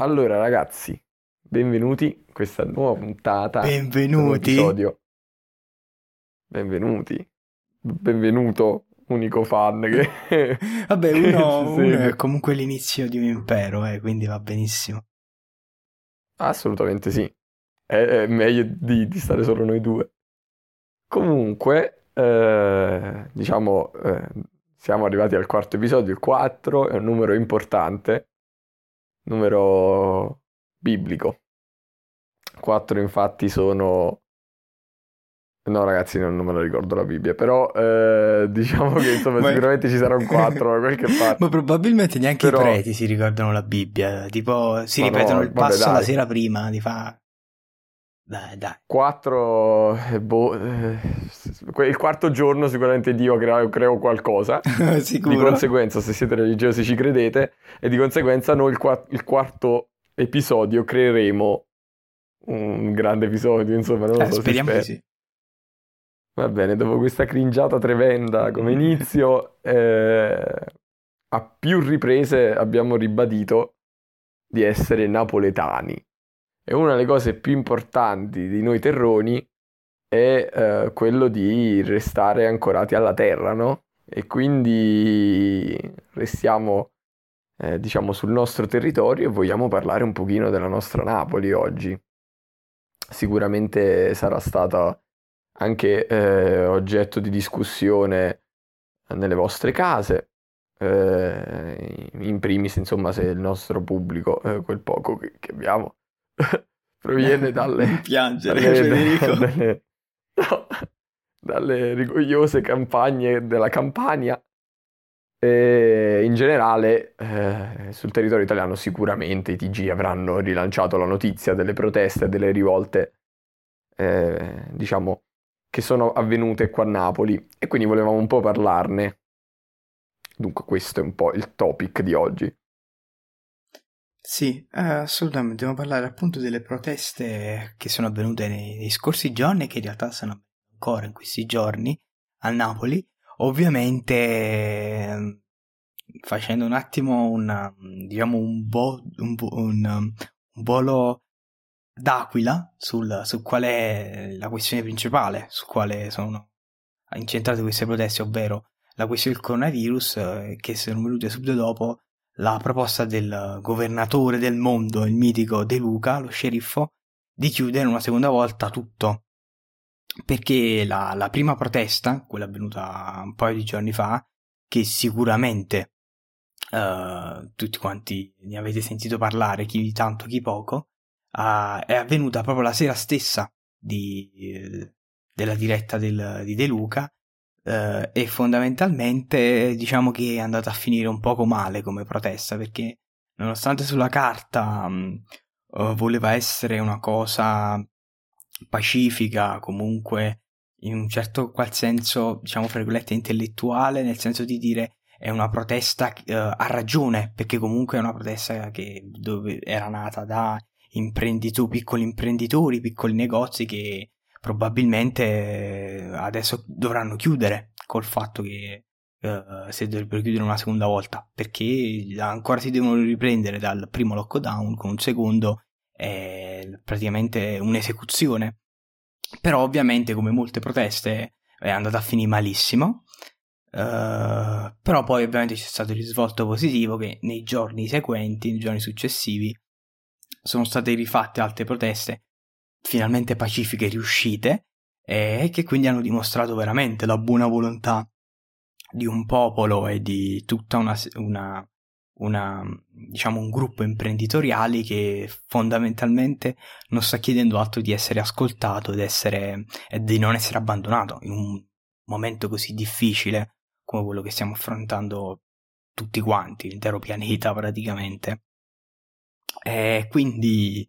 Allora, ragazzi, benvenuti a questa nuova puntata, Benvenuti. episodio. Benvenuti. Benvenuto, unico fan che, Vabbè, che uno, ci uno è comunque l'inizio di un impero, eh, quindi va benissimo. Assolutamente sì. È, è meglio di, di stare solo noi due. Comunque, eh, diciamo, eh, siamo arrivati al quarto episodio, il 4 è un numero importante, numero biblico. 4 infatti sono... No ragazzi, non, non me lo ricordo la Bibbia, però eh, diciamo che insomma Ma, sicuramente ci sarà un 4 da qualche parte. ma probabilmente neanche i Però... preti si ricordano la Bibbia, tipo si Ma ripetono no, il vabbè passo la dai. sera prima, di fa... Dai, dai. 4, boh, eh, il quarto giorno sicuramente Dio crea- creò qualcosa, di Sicuro? conseguenza se siete religiosi ci credete e di conseguenza noi il, qua- il quarto episodio creeremo un grande episodio, insomma non lo Eh, so, si speriamo spera. sì. Va bene, dopo questa cringiata tremenda come inizio, eh, a più riprese abbiamo ribadito di essere napoletani. E una delle cose più importanti di noi terroni è eh, quello di restare ancorati alla terra, no? E quindi restiamo, eh, diciamo, sul nostro territorio e vogliamo parlare un pochino della nostra Napoli oggi. Sicuramente sarà stata anche eh, oggetto di discussione nelle vostre case, eh, in primis, insomma, se il nostro pubblico, eh, quel poco che, che abbiamo, proviene dalle, piangere, dalle, Federico. dalle- no, dalle rigogliose campagne della Campania. E in generale, eh, sul territorio italiano sicuramente i TG avranno rilanciato la notizia delle proteste e delle rivolte, eh, diciamo, che sono avvenute qua a Napoli e quindi volevamo un po' parlarne. Dunque questo è un po' il topic di oggi. Sì, eh, assolutamente, dobbiamo parlare appunto delle proteste che sono avvenute nei, scorsi giorni e che in realtà avvenendo ancora in questi giorni a Napoli. Ovviamente ehm, facendo un attimo un, diciamo un, vo- un, un, un volo d'aquila sul, su qual è la questione principale, su quale sono incentrate queste proteste, ovvero la questione del coronavirus, eh, che sono venute subito dopo la proposta del governatore del mondo, il mitico De Luca, lo sceriffo, di chiudere una seconda volta tutto. Perché la, la prima protesta, quella avvenuta un paio di giorni fa, che sicuramente eh, tutti quanti ne avete sentito parlare, chi tanto chi poco, eh, è avvenuta proprio la sera stessa di, eh, della diretta del- di De Luca eh, e fondamentalmente diciamo che è andata a finire un poco male come protesta perché nonostante sulla carta mh, eh, voleva essere una cosa pacifica, comunque in un certo qual senso, diciamo fra virgolette, intellettuale, nel senso di dire è una protesta eh, a ragione, perché comunque è una protesta che era nata da imprenditori, piccoli imprenditori, piccoli negozi che probabilmente eh, adesso dovranno chiudere col fatto che eh, si dovrebbero chiudere una seconda volta, perché ancora si devono riprendere dal primo lockdown con un secondo è praticamente un'esecuzione. Però ovviamente come molte proteste è andata a finire malissimo. Eh, però poi ovviamente c'è stato il risvolto positivo che nei giorni seguenti, nei giorni successivi, sono state rifatte altre proteste finalmente pacifiche riuscite e che quindi hanno dimostrato veramente la buona volontà di un popolo e di tutta una, una, una diciamo un gruppo imprenditoriali che fondamentalmente non sta chiedendo altro di essere ascoltato ed essere, e di non essere abbandonato in un momento così difficile come quello che stiamo affrontando tutti quanti, l'intero pianeta praticamente. E quindi,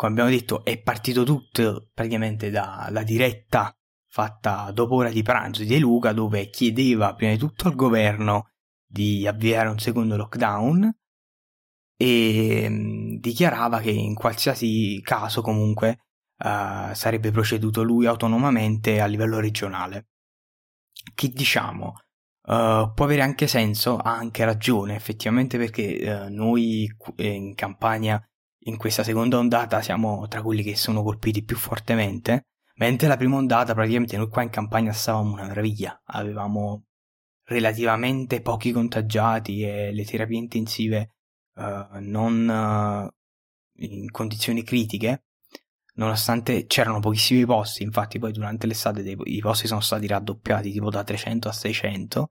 come abbiamo detto, è partito tutto praticamente dalla diretta fatta dopo ora di pranzo di De Luca, dove chiedeva prima di tutto al governo di avviare un secondo lockdown e mh, dichiarava che in qualsiasi caso comunque uh, sarebbe proceduto lui autonomamente a livello regionale. Che diciamo, uh, può avere anche senso, ha anche ragione effettivamente perché uh, noi in Campania in questa seconda ondata siamo tra quelli che sono colpiti più fortemente, mentre la prima ondata praticamente noi qua in campagna stavamo una meraviglia, avevamo relativamente pochi contagiati e le terapie intensive uh, non uh, in condizioni critiche, nonostante c'erano pochissimi posti, infatti poi durante l'estate dei, i posti sono stati raddoppiati tipo da 300 a 600, uh,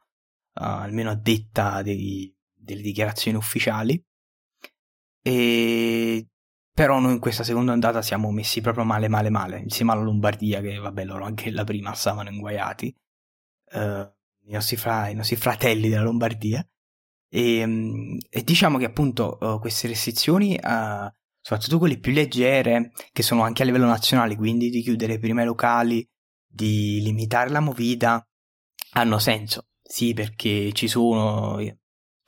almeno a detta dei, delle dichiarazioni ufficiali. E però noi in questa seconda andata siamo messi proprio male male male, insieme alla Lombardia che vabbè loro anche la prima stavano inguaiati, uh, i, nostri fra, i, nostri fratelli della Lombardia. E, mm, e diciamo che appunto uh, queste restrizioni, uh, soprattutto quelle più leggere, che sono anche a livello nazionale, quindi di chiudere prima i locali, di limitare la movida, hanno senso. Sì, perché ci sono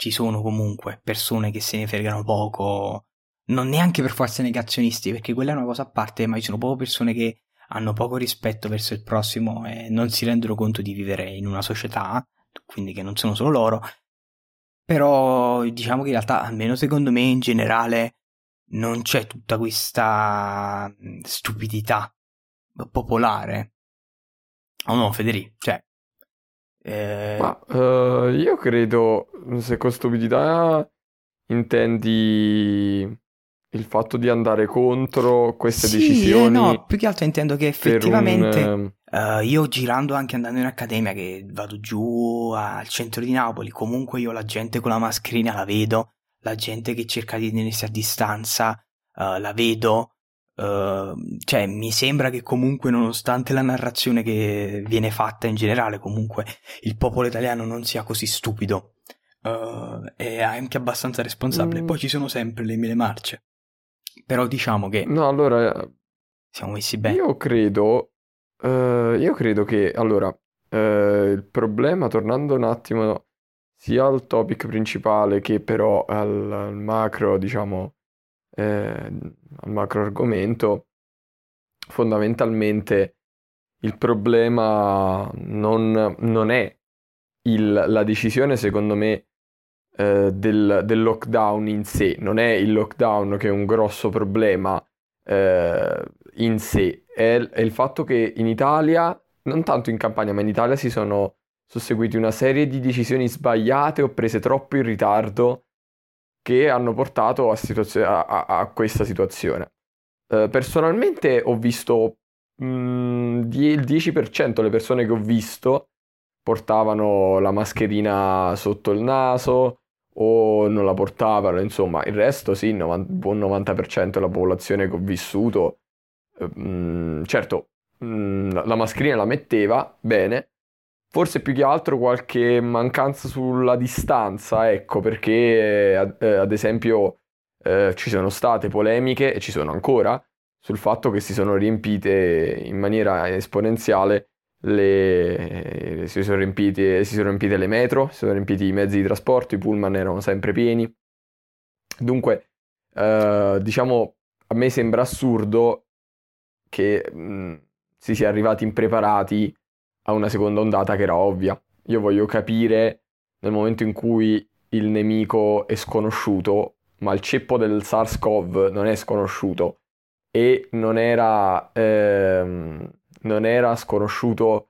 ci sono comunque persone che se ne fregano poco, non neanche per forza negazionisti, perché quella è una cosa a parte, ma ci sono proprio persone che hanno poco rispetto verso il prossimo e non si rendono conto di vivere in una società, quindi che non sono solo loro. Però diciamo che in realtà, almeno secondo me in generale, non c'è tutta questa stupidità popolare. O no, Federico? Cioè, eh... Ma uh, io credo, se con stupidità intendi il fatto di andare contro queste sì, decisioni. Eh, no, più che altro intendo che effettivamente un... uh, io girando anche andando in accademia, che vado giù al centro di Napoli, comunque io la gente con la mascherina la vedo, la gente che cerca di tenersi a distanza uh, la vedo, Ehm, cioè, mi sembra che comunque, nonostante la narrazione che viene fatta in generale, comunque il popolo italiano non sia così stupido. Uh, è anche abbastanza responsabile. Mm. Poi ci sono sempre le mille marce. Però diciamo che. No, allora. Siamo messi bene. Io credo. Uh, io credo che. Allora. Uh, il problema, tornando un attimo sia al topic principale che però al, al macro, diciamo, eh, al macro argomento, fondamentalmente il problema non, non è il, la decisione, secondo me, eh, del, del, lockdown in sé, non è il lockdown che è un grosso problema eh, in sé, è, è, il fatto che in Italia, non tanto in campagna, ma in Italia si sono susseguiti una serie di decisioni sbagliate o prese troppo in ritardo che hanno portato a, situazio- a, a, questa situazione. Uh, personalmente ho visto mh, mm, il 10% delle persone che ho visto portavano la mascherina sotto il naso o non la portavano, insomma, il resto sì, il buon 90% della popolazione che ho vissuto, mh, mm, certo, mh, mm, la mascherina la metteva bene, Forse più che altro qualche mancanza sulla distanza, ecco, perché ad, eh, ad esempio eh, ci sono state polemiche e ci sono ancora sul fatto che si sono riempite in maniera esponenziale le... si, sono riempite, si sono riempite le metro, si sono riempiti i mezzi di trasporto, i pullman erano sempre pieni. Dunque, eh, diciamo, a me sembra assurdo che mh, si sia arrivati impreparati a una seconda ondata che era ovvia. Io voglio capire nel momento in cui il nemico è sconosciuto, ma il ceppo del SARS-CoV non è sconosciuto e non era, ehm, non era sconosciuto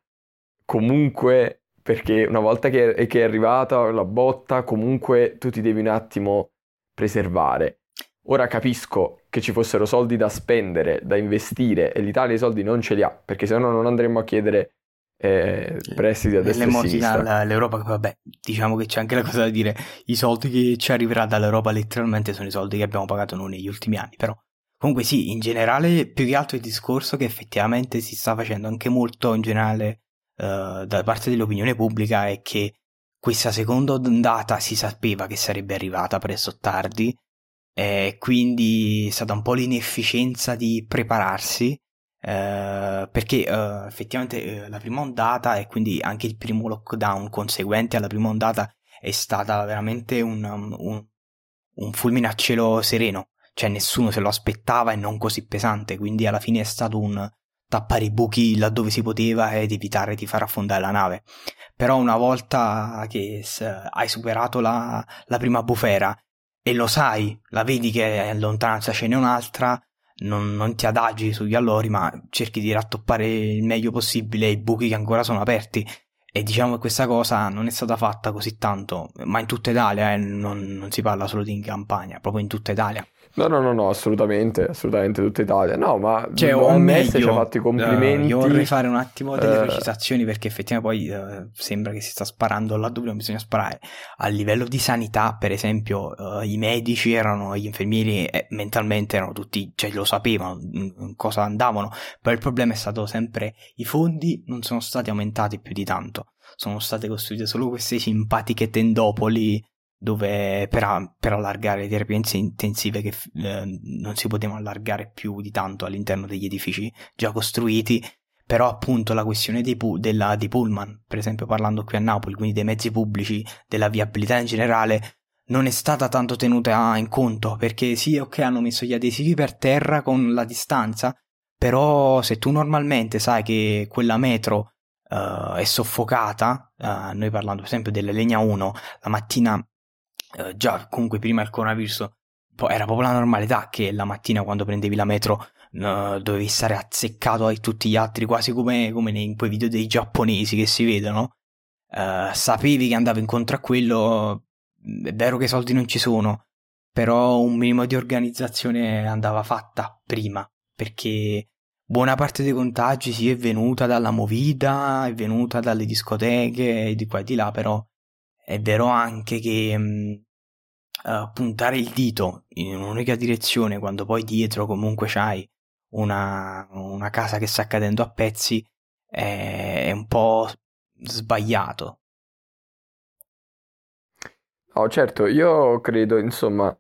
comunque perché una volta che è, che è arrivata la botta comunque tu ti devi un attimo preservare. Ora capisco che ci fossero soldi da spendere, da investire e l'Italia i soldi non ce li ha perché se no non andremmo a chiedere eh, prestiti a destra e a sinistra. L'Europa, vabbè, diciamo che c'è anche la cosa da dire, i soldi che ci arriverà dall'Europa letteralmente sono i soldi che abbiamo pagato noi negli ultimi anni, però comunque sì, in generale più che altro il discorso che effettivamente si sta facendo anche molto in generale uh, da parte dell'opinione pubblica è che questa seconda ondata si sapeva che sarebbe arrivata presto o tardi e quindi è stata un po' l'inefficienza di prepararsi eh, perché uh, effettivamente uh, la prima ondata e quindi anche il primo lockdown conseguente alla prima ondata è stata veramente un, un, un fulmine a cielo sereno, cioè nessuno se lo aspettava e non così pesante, quindi alla fine è stato un tappare i buchi laddove si poteva ed evitare di far affondare la nave. Però una volta che hai superato la, la prima bufera e lo sai, la vedi che a lontananza ce n'è un'altra, non, non, ti adagi sugli allori, ma cerchi di rattoppare il meglio possibile i buchi che ancora sono aperti. E diciamo che questa cosa non è stata fatta così tanto, ma in tutta Italia, eh, non, non si parla solo di in campagna, proprio in tutta Italia. No, no, no, no, assolutamente, assolutamente tutta Italia. No, ma cioè, o meglio, ci ha fatto i eh, complimenti. Uh, io vorrei fare un attimo delle uh, precisazioni perché effettivamente poi uh, sembra che si sta sparando là dove non bisogna sparare. A livello di sanità, per esempio, i medici erano, gli infermieri eh, mentalmente erano tutti, cioè lo sapevano in cosa andavano, però il problema è stato sempre i fondi non sono stati aumentati più di tanto. Sono state costruite solo queste simpatiche tendopoli dove per, per, allargare le terapie intensive che eh, non si potevano allargare più di tanto all'interno degli edifici già costruiti, però appunto la questione dei, pu- della, dei pullman, per esempio parlando qui a Napoli, quindi dei mezzi pubblici, della viabilità in generale, non è stata tanto tenuta in conto, perché sì, ok, hanno messo gli adesivi per terra con la distanza, però se tu normalmente sai che quella metro uh, è soffocata, uh, noi parlando per esempio della linea 1, la mattina eh, già comunque prima il coronavirus era proprio la normalità che la mattina quando prendevi la metro uh, dovevi stare azzeccato ai tutti gli altri, quasi come, come in quei video dei giapponesi che si vedono. Uh, sapevi che andavi incontro a quello, è vero che i soldi non ci sono, però un minimo di organizzazione andava fatta prima, perché buona parte dei contagi sì è venuta dalla movida, è venuta dalle discoteche, di qua e di là, però è vero anche che mh, uh, puntare il dito in un'unica direzione quando poi dietro comunque c'hai una, una casa che sta cadendo a pezzi è, è un po' sbagliato. No, certo, io credo, insomma,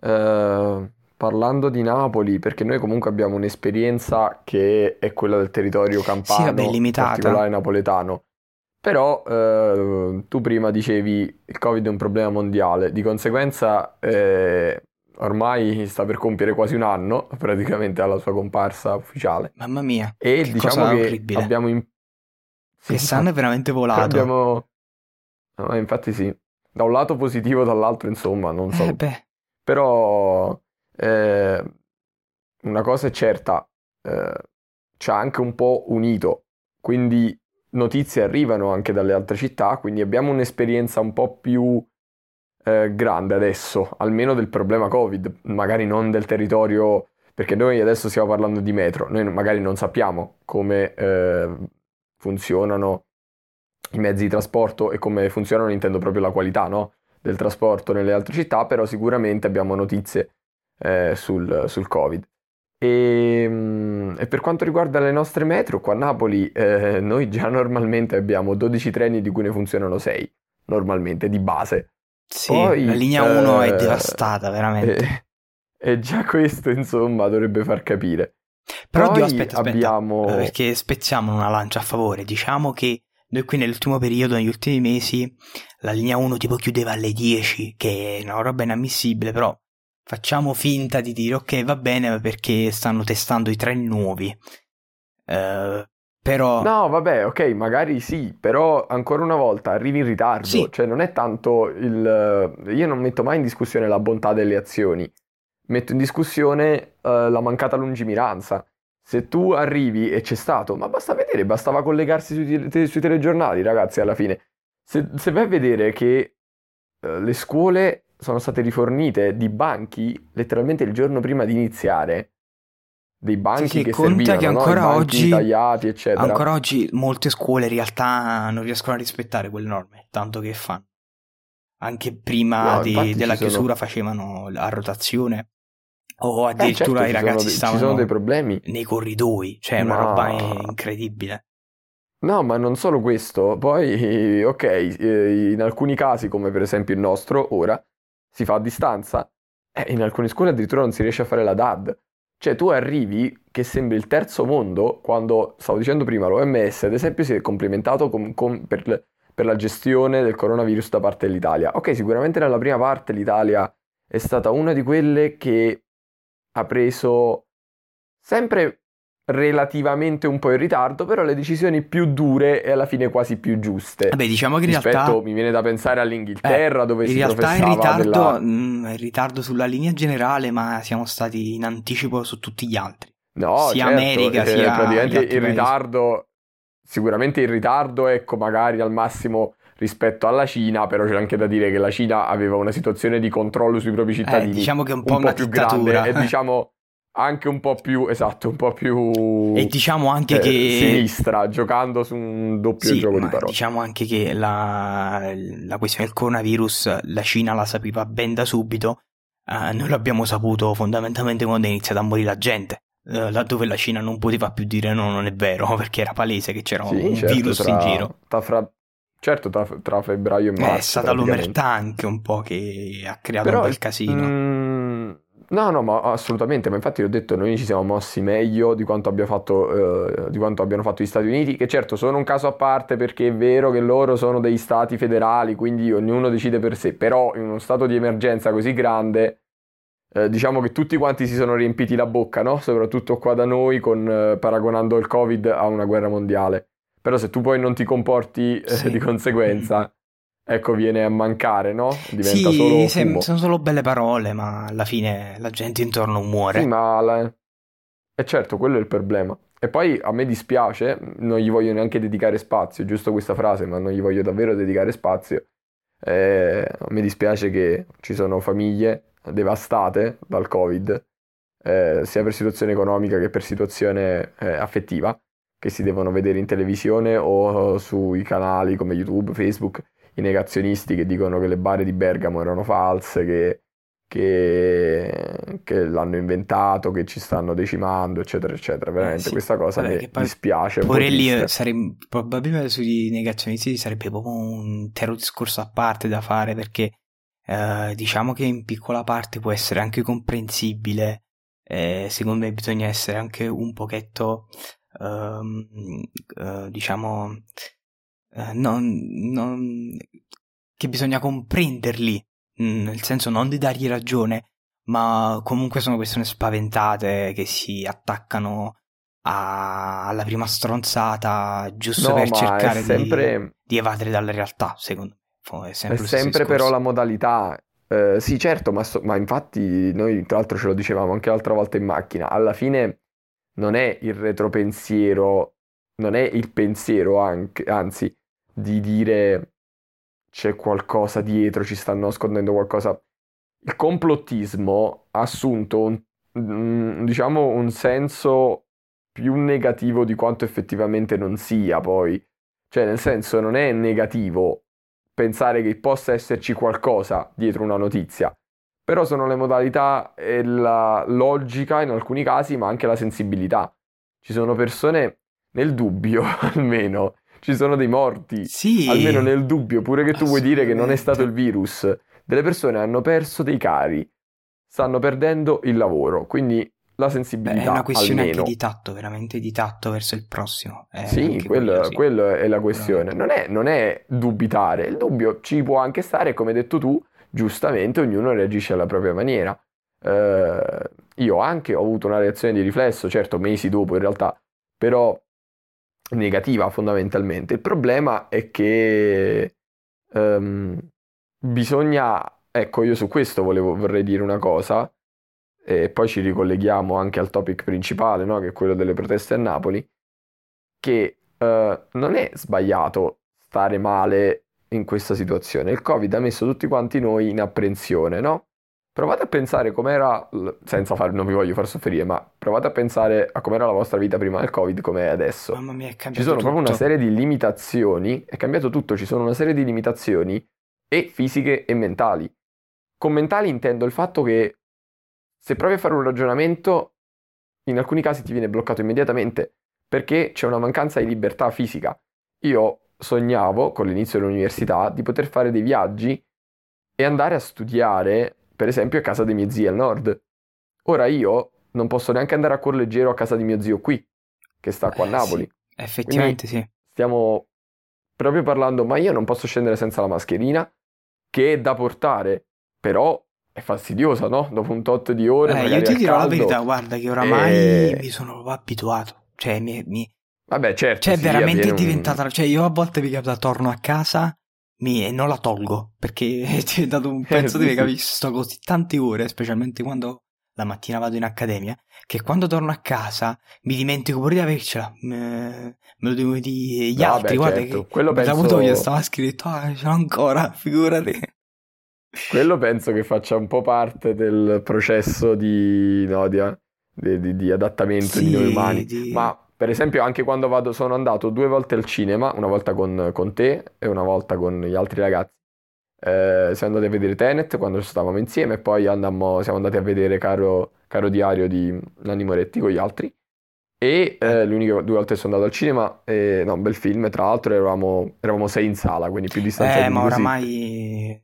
eh, parlando di Napoli, perché noi comunque abbiamo un'esperienza che è quella del territorio campano, sì, vabbè, limitata. particolare napoletano. Però eh, tu prima dicevi il Covid è un problema mondiale, di conseguenza eh, ormai sta per compiere quasi un anno praticamente alla sua comparsa ufficiale. Mamma mia. E diciamo che orribile. abbiamo... In... Sì, Quest'anno è veramente volato. Abbiamo... No, infatti sì. Da un lato positivo, dall'altro insomma, non so. Eh beh. Però eh, una cosa è certa, eh, ci ha anche un po' unito. Quindi notizie arrivano anche dalle altre città, quindi abbiamo un'esperienza un po' più eh, grande adesso, almeno del problema Covid, magari non del territorio, perché noi adesso stiamo parlando di metro, noi magari non sappiamo come eh, funzionano i mezzi di trasporto e come funzionano, intendo proprio la qualità no? del trasporto nelle altre città, però sicuramente abbiamo notizie eh, sul, sul Covid. E, mm, e, per quanto riguarda le nostre metro, qua a Napoli eh, noi già normalmente abbiamo 12 treni di cui ne funzionano 6, normalmente, di base. Sì, Poi, la linea 1 eh, è devastata, veramente. E, e, già questo, insomma, dovrebbe far capire. Però, Poi, Dio, aspetta, aspetta, abbiamo... Eh, perché spezziamo una lancia a favore. Diciamo che noi qui nell'ultimo periodo, negli ultimi mesi, la linea 1 tipo chiudeva alle 10, che è una roba inammissibile, però Facciamo finta di dire ok, va bene perché stanno testando i treni nuovi. Uh, però... No, vabbè, ok, magari sì, però ancora una volta arrivi in ritardo, sì. cioè non è tanto il... Io non metto mai in discussione la bontà delle azioni, metto in discussione uh, la mancata lungimiranza. Se tu arrivi e c'è stato, ma basta vedere, bastava collegarsi sui, te- sui telegiornali, ragazzi, alla fine. Se, se vai a vedere che uh, le scuole sono state rifornite di banchi letteralmente il giorno prima di iniziare. Dei banchi sì, sì, che servivano, che ancora no? oggi, tagliati, eccetera. Ancora oggi molte scuole in realtà non riescono a rispettare quelle norme, tanto che fanno. Anche prima no, di, della chiusura sono... facevano la rotazione o addirittura eh, certo, i ragazzi dei, stavano ci sono dei problemi. nei corridoi, cioè una roba incredibile. No, ma non solo questo, poi ok, eh, in alcuni casi come per esempio il nostro ora si fa a distanza. Eh, in alcune scuole addirittura non si riesce a fare la DAD. Cioè tu arrivi che sembri il terzo mondo quando, stavo dicendo prima, l'OMS ad esempio si è complimentato con, con, per, per la gestione del coronavirus da parte dell'Italia. Ok, sicuramente nella prima parte l'Italia è stata una di quelle che ha preso sempre relativamente un po' in ritardo, però le decisioni più dure e alla fine quasi più giuste. Vabbè, diciamo che in Rispetto, realtà mi viene da pensare all'Inghilterra, eh, dove in si realtà è in ritardo, della... mm, è in ritardo sulla linea generale, ma siamo stati in anticipo su tutti gli altri. No, sia certo, America, eh, sia praticamente il paesi. ritardo, sicuramente il ritardo, ecco, magari al massimo rispetto alla Cina, però c'è anche da dire che la Cina aveva una situazione di controllo sui propri cittadini Eh, diciamo che è un po' un po' più grande e diciamo anche un po' più, esatto, un po' più E diciamo anche eh, che... sinistra, giocando su un doppio Sì, gioco di parole. diciamo anche che la, la questione del coronavirus la Cina la sapeva ben da subito, eh, noi l'abbiamo saputo fondamentalmente quando è iniziata a morire la gente, eh, laddove la Cina non poteva più dire no, non è vero, perché era palese che c'era Sì, un certo, virus tra- in giro. tra fra- certo, tra, tra febbraio e marzo. Eh, è stata l'omertà anche un po' che ha creato Però, un bel casino. mm, no, no, ma assolutamente, ma infatti ho detto, noi ci siamo mossi meglio di quanto, fatto, eh, di quanto abbiano fatto gli Stati Uniti, che certo sono un caso a parte perché è vero che loro sono dei stati federali, quindi ognuno decide per sé, però in uno stato di emergenza così grande, eh, diciamo che tutti quanti si sono riempiti la bocca, no? Soprattutto qua da noi, con, eh, paragonando il Covid a una guerra mondiale. Però se tu poi non ti comporti eh, Sì. di conseguenza, ecco, viene a mancare, no? Diventa Sì, solo fumo. sono solo belle parole, ma alla fine la gente intorno muore. Sì, ma la- E certo, quello è il problema. E poi a me dispiace, non gli voglio neanche dedicare spazio, giusto questa frase, ma non gli voglio davvero dedicare spazio. Eh, a me dispiace che ci sono famiglie devastate dal Covid, eh, sia per situazione economica che per situazione eh, affettiva, che si devono vedere in televisione o sui canali come YouTube, Facebook, i negazionisti che dicono che le bare di Bergamo erano false, che che, che l'hanno inventato, che ci stanno decimando, eccetera, eccetera. Veramente sì. questa cosa Vabbè, mi poi dispiace. un po' Pure lì triste. eh, sareb- probabilmente sui negazionisti sarebbe proprio un intero discorso a parte da fare perché eh, diciamo che in piccola parte può essere anche comprensibile. eh, secondo me bisogna essere anche un pochetto, ehm, eh, diciamo, eh, non, non- che bisogna comprenderli, mm, nel senso non di dargli ragione, ma comunque sono persone spaventate che si attaccano a- alla prima stronzata giusto No, per cercare è di- sempre, di, evadere dalla realtà, secondo me. È è sempre, stesso sempre però la modalità. Eh, sì, certo, ma, so- ma infatti noi tra l'altro ce lo dicevamo anche l'altra volta in macchina. Alla fine non è il retropensiero, non è il pensiero anche, anzi, di dire c'è qualcosa dietro, ci stanno nascondendo qualcosa. Il complottismo ha assunto un, un- diciamo, un senso più negativo di quanto effettivamente non sia, poi. Cioè, nel senso, non è negativo pensare che possa esserci qualcosa dietro una notizia, però sono le modalità e la logica in alcuni casi, ma anche la sensibilità. Ci sono persone, nel dubbio almeno, ci sono dei morti. Sì, Almeno nel dubbio, pure che tu vuoi dire che non è stato il virus, delle persone hanno perso dei cari, stanno perdendo il lavoro, quindi la Beh, sensibilità è una questione almeno. anche di tatto, veramente di tatto verso il prossimo. È Sì, anche quello, quello, sì. è la questione. Non è, non è dubitare, il dubbio ci può anche stare, come hai detto tu, giustamente ognuno reagisce alla propria maniera. Eh, io anche ho avuto una reazione di riflesso, certo mesi dopo in realtà, però negativa fondamentalmente. Il problema è che ehm, bisogna, ecco, io su questo volevo, vorrei dire una cosa, e poi ci ricolleghiamo anche al topic principale, no? Che è quello delle proteste a Napoli, che eh, non è sbagliato stare male in questa situazione. Il Covid ha messo tutti quanti noi in apprensione, no? Provate a pensare com'era, senza far, non vi voglio far soffrire, ma provate a pensare a com'era la vostra vita prima del Covid, com'è adesso. Mamma mia, è Ci cambiato sono proprio una tutto. serie di limitazioni, è cambiato tutto, ci sono una serie di limitazioni e fisiche e mentali. Con mentali intendo il fatto che se provi a fare un ragionamento, in alcuni casi ti viene bloccato immediatamente perché c'è una mancanza di libertà fisica. Io sognavo con l'inizio dell'università di poter fare dei viaggi e andare a studiare, per esempio, a casa dei miei zii al nord. Ora io non posso neanche andare a cuor leggero a casa di mio zio qui, che sta qua a Eh, Napoli. sì, effettivamente sì. Stiamo proprio parlando, ma io non posso scendere senza la mascherina, che è da portare, però è fastidiosa, no? Dopo un tot di ore. Eh, io ti dirò caldo, la verità, guarda che oramai e... mi sono abituato. Cioè, mi, mi... Vabbè, certo. Cioè, sì, veramente è diventata. Un... Cioè, io a volte mi capita, torno a casa mi... e non la tolgo perché è diventato un pezzo di me, capisci? Sto così tante ore, specialmente quando la mattina vado in accademia, che quando torno a casa mi dimentico pure di avercela. Me, me lo devo dire gli no, altri, beh, guarda certo. che quello penso... avuto io stava scritto, ah, ce l'ho ancora, figurati. Quello penso che faccia un po' parte del processo di, no, di, di, di adattamento sì, di noi umani. Ma per esempio anche quando vado, sono andato due volte al cinema, una volta con, con te e una volta con gli altri ragazzi. Eh, siamo andati a vedere Tenet quando stavamo insieme e poi andammo, siamo andati a vedere Caro, Caro Diario di Nanni Moretti con gli altri. E eh, le uniche due volte sono andato al cinema, e, no, un bel film, tra l'altro eravamo, eravamo sei in sala, quindi più distanziati Eh, ma così. oramai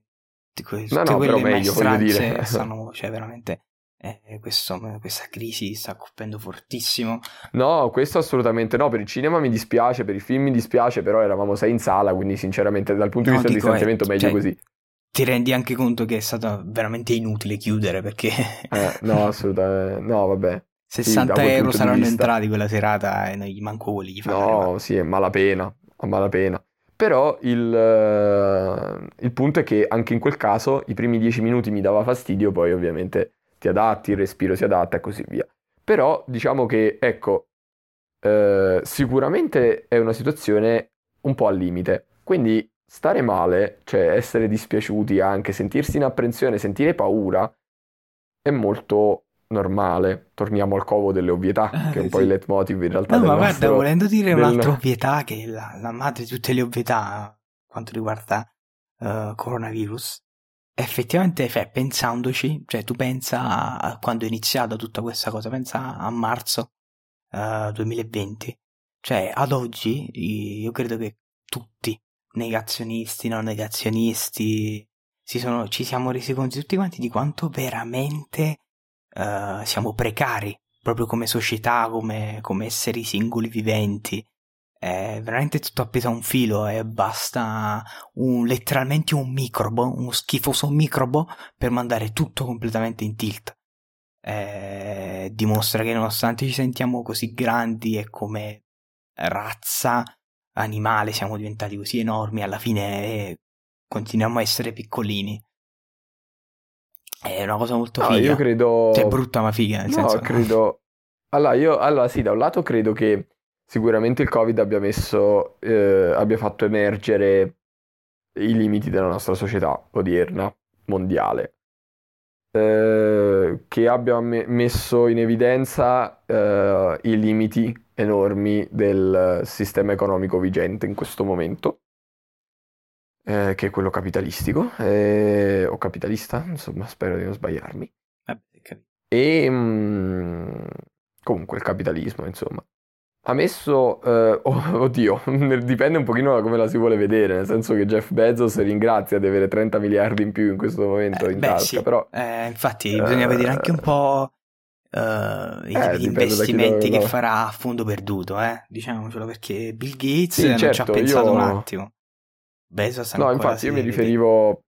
que- no, no, però meglio, voglio dire. Stanno, cioè veramente eh, questo, questa crisi sta colpendo fortissimo. No, questo assolutamente no. Per il cinema mi dispiace, per i film mi dispiace, però eravamo sei in sala, quindi sinceramente dal punto di vista del distanziamento meglio cioè, così. Ti rendi anche conto che è stato veramente inutile chiudere perché... eh, no, assolutamente. No, vabbè. 60 sì, euro saranno entrati quella serata e non gli manco quelli gli No, sì, è malapena, a malapena. Però il, uh, il, punto è che anche in quel caso i primi dieci minuti mi dava fastidio, poi ovviamente ti adatti, il respiro si adatta e così via. Però diciamo che, ecco, uh, sicuramente è una situazione un po' al limite. Quindi stare male, cioè essere dispiaciuti anche, sentirsi in apprensione, sentire paura, è molto normale. Torniamo al covo delle ovvietà, ah, che è un sì. po' il leitmotiv in realtà. No, ma nostro, guarda, volendo dire del... un'altra ovvietà, che è la, la, madre di tutte le ovvietà, quanto riguarda uh, coronavirus, effettivamente, cioè, pensandoci, cioè tu pensa a quando è iniziata tutta questa cosa, pensa a marzo uh, eh, 2020. Cioè, ad oggi, io credo che tutti, negazionisti, non negazionisti, si sono, ci siamo resi conto tutti quanti di quanto veramente uh, siamo precari, proprio come società, come, come esseri singoli viventi. È veramente tutto appeso a un filo e basta un, letteralmente un microbo, uno schifoso microbo per mandare tutto completamente in tilt. Eh, dimostra che nonostante ci sentiamo così grandi e come razza animale siamo diventati così enormi, alla fine eh, continuiamo a essere piccolini. È una cosa molto figa. No, io credo... Cioè, brutta ma figa, nel no, senso... credo... Allora, io... Allora, sì, da un lato credo che sicuramente il Covid abbia messo... Eh, abbia fatto emergere i limiti della nostra società odierna, mondiale. Eh, che abbia me- messo in evidenza eh, i limiti enormi del sistema economico vigente in questo momento eh, che è quello capitalistico, eh, o capitalista, insomma, spero di non sbagliarmi. E mh, mm, comunque il capitalismo, insomma. Ha messo, eh, oh, oddio, dipende un pochino da come la si vuole vedere, nel senso che Jeff Bezos ringrazia di avere 30 miliardi in più in questo momento eh, in beh, tasca, sì. però... Eh, infatti bisogna vedere anche un po' gli investimenti che lo... farà a fondo perduto, eh? diciamocelo, perché Bill Gates sì, non certo, ci ha pensato io... un attimo. Bezos No, infatti io mi riferivo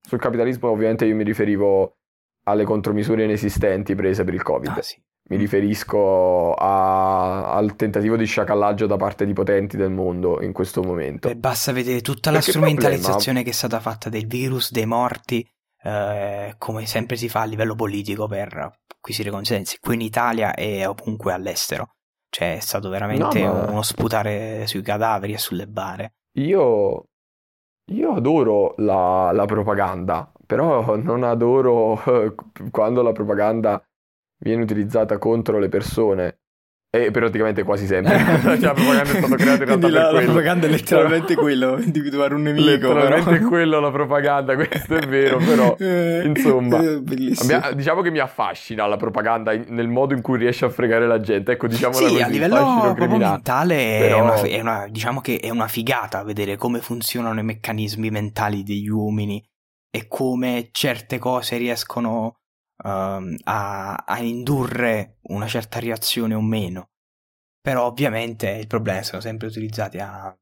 sul capitalismo, ovviamente io mi riferivo alle contromisure inesistenti prese per il Covid. Ah, sì. Mi riferisco a, al tentativo di sciacallaggio da parte di potenti del mondo in questo momento. E basta vedere tutta la Perché strumentalizzazione problema... che è stata fatta del virus, dei morti, eh, come sempre si fa a livello politico per acquisire consensi, qui in Italia e ovunque all'estero. Cioè è stato veramente no, ma... uno sputare sui cadaveri e sulle bare. Io io adoro la, la propaganda, però non adoro quando la propaganda viene utilizzata contro le persone. E praticamente quasi sempre. cioè, la propaganda è stata creata in realtà la, per la propaganda è letteralmente quello, individuare un nemico. Letteralmente però. quello la propaganda, questo è vero, però eh, insomma, abbia, diciamo che mi affascina la propaganda nel modo in cui riesce a fregare la gente. Ecco, diciamo sì, così, a livello mentale però... è, una, è una, diciamo che è una figata vedere come funzionano i meccanismi mentali degli uomini e come certe cose riescono uh, a, a, indurre una certa reazione o meno. Però ovviamente il problema sono sempre utilizzati a,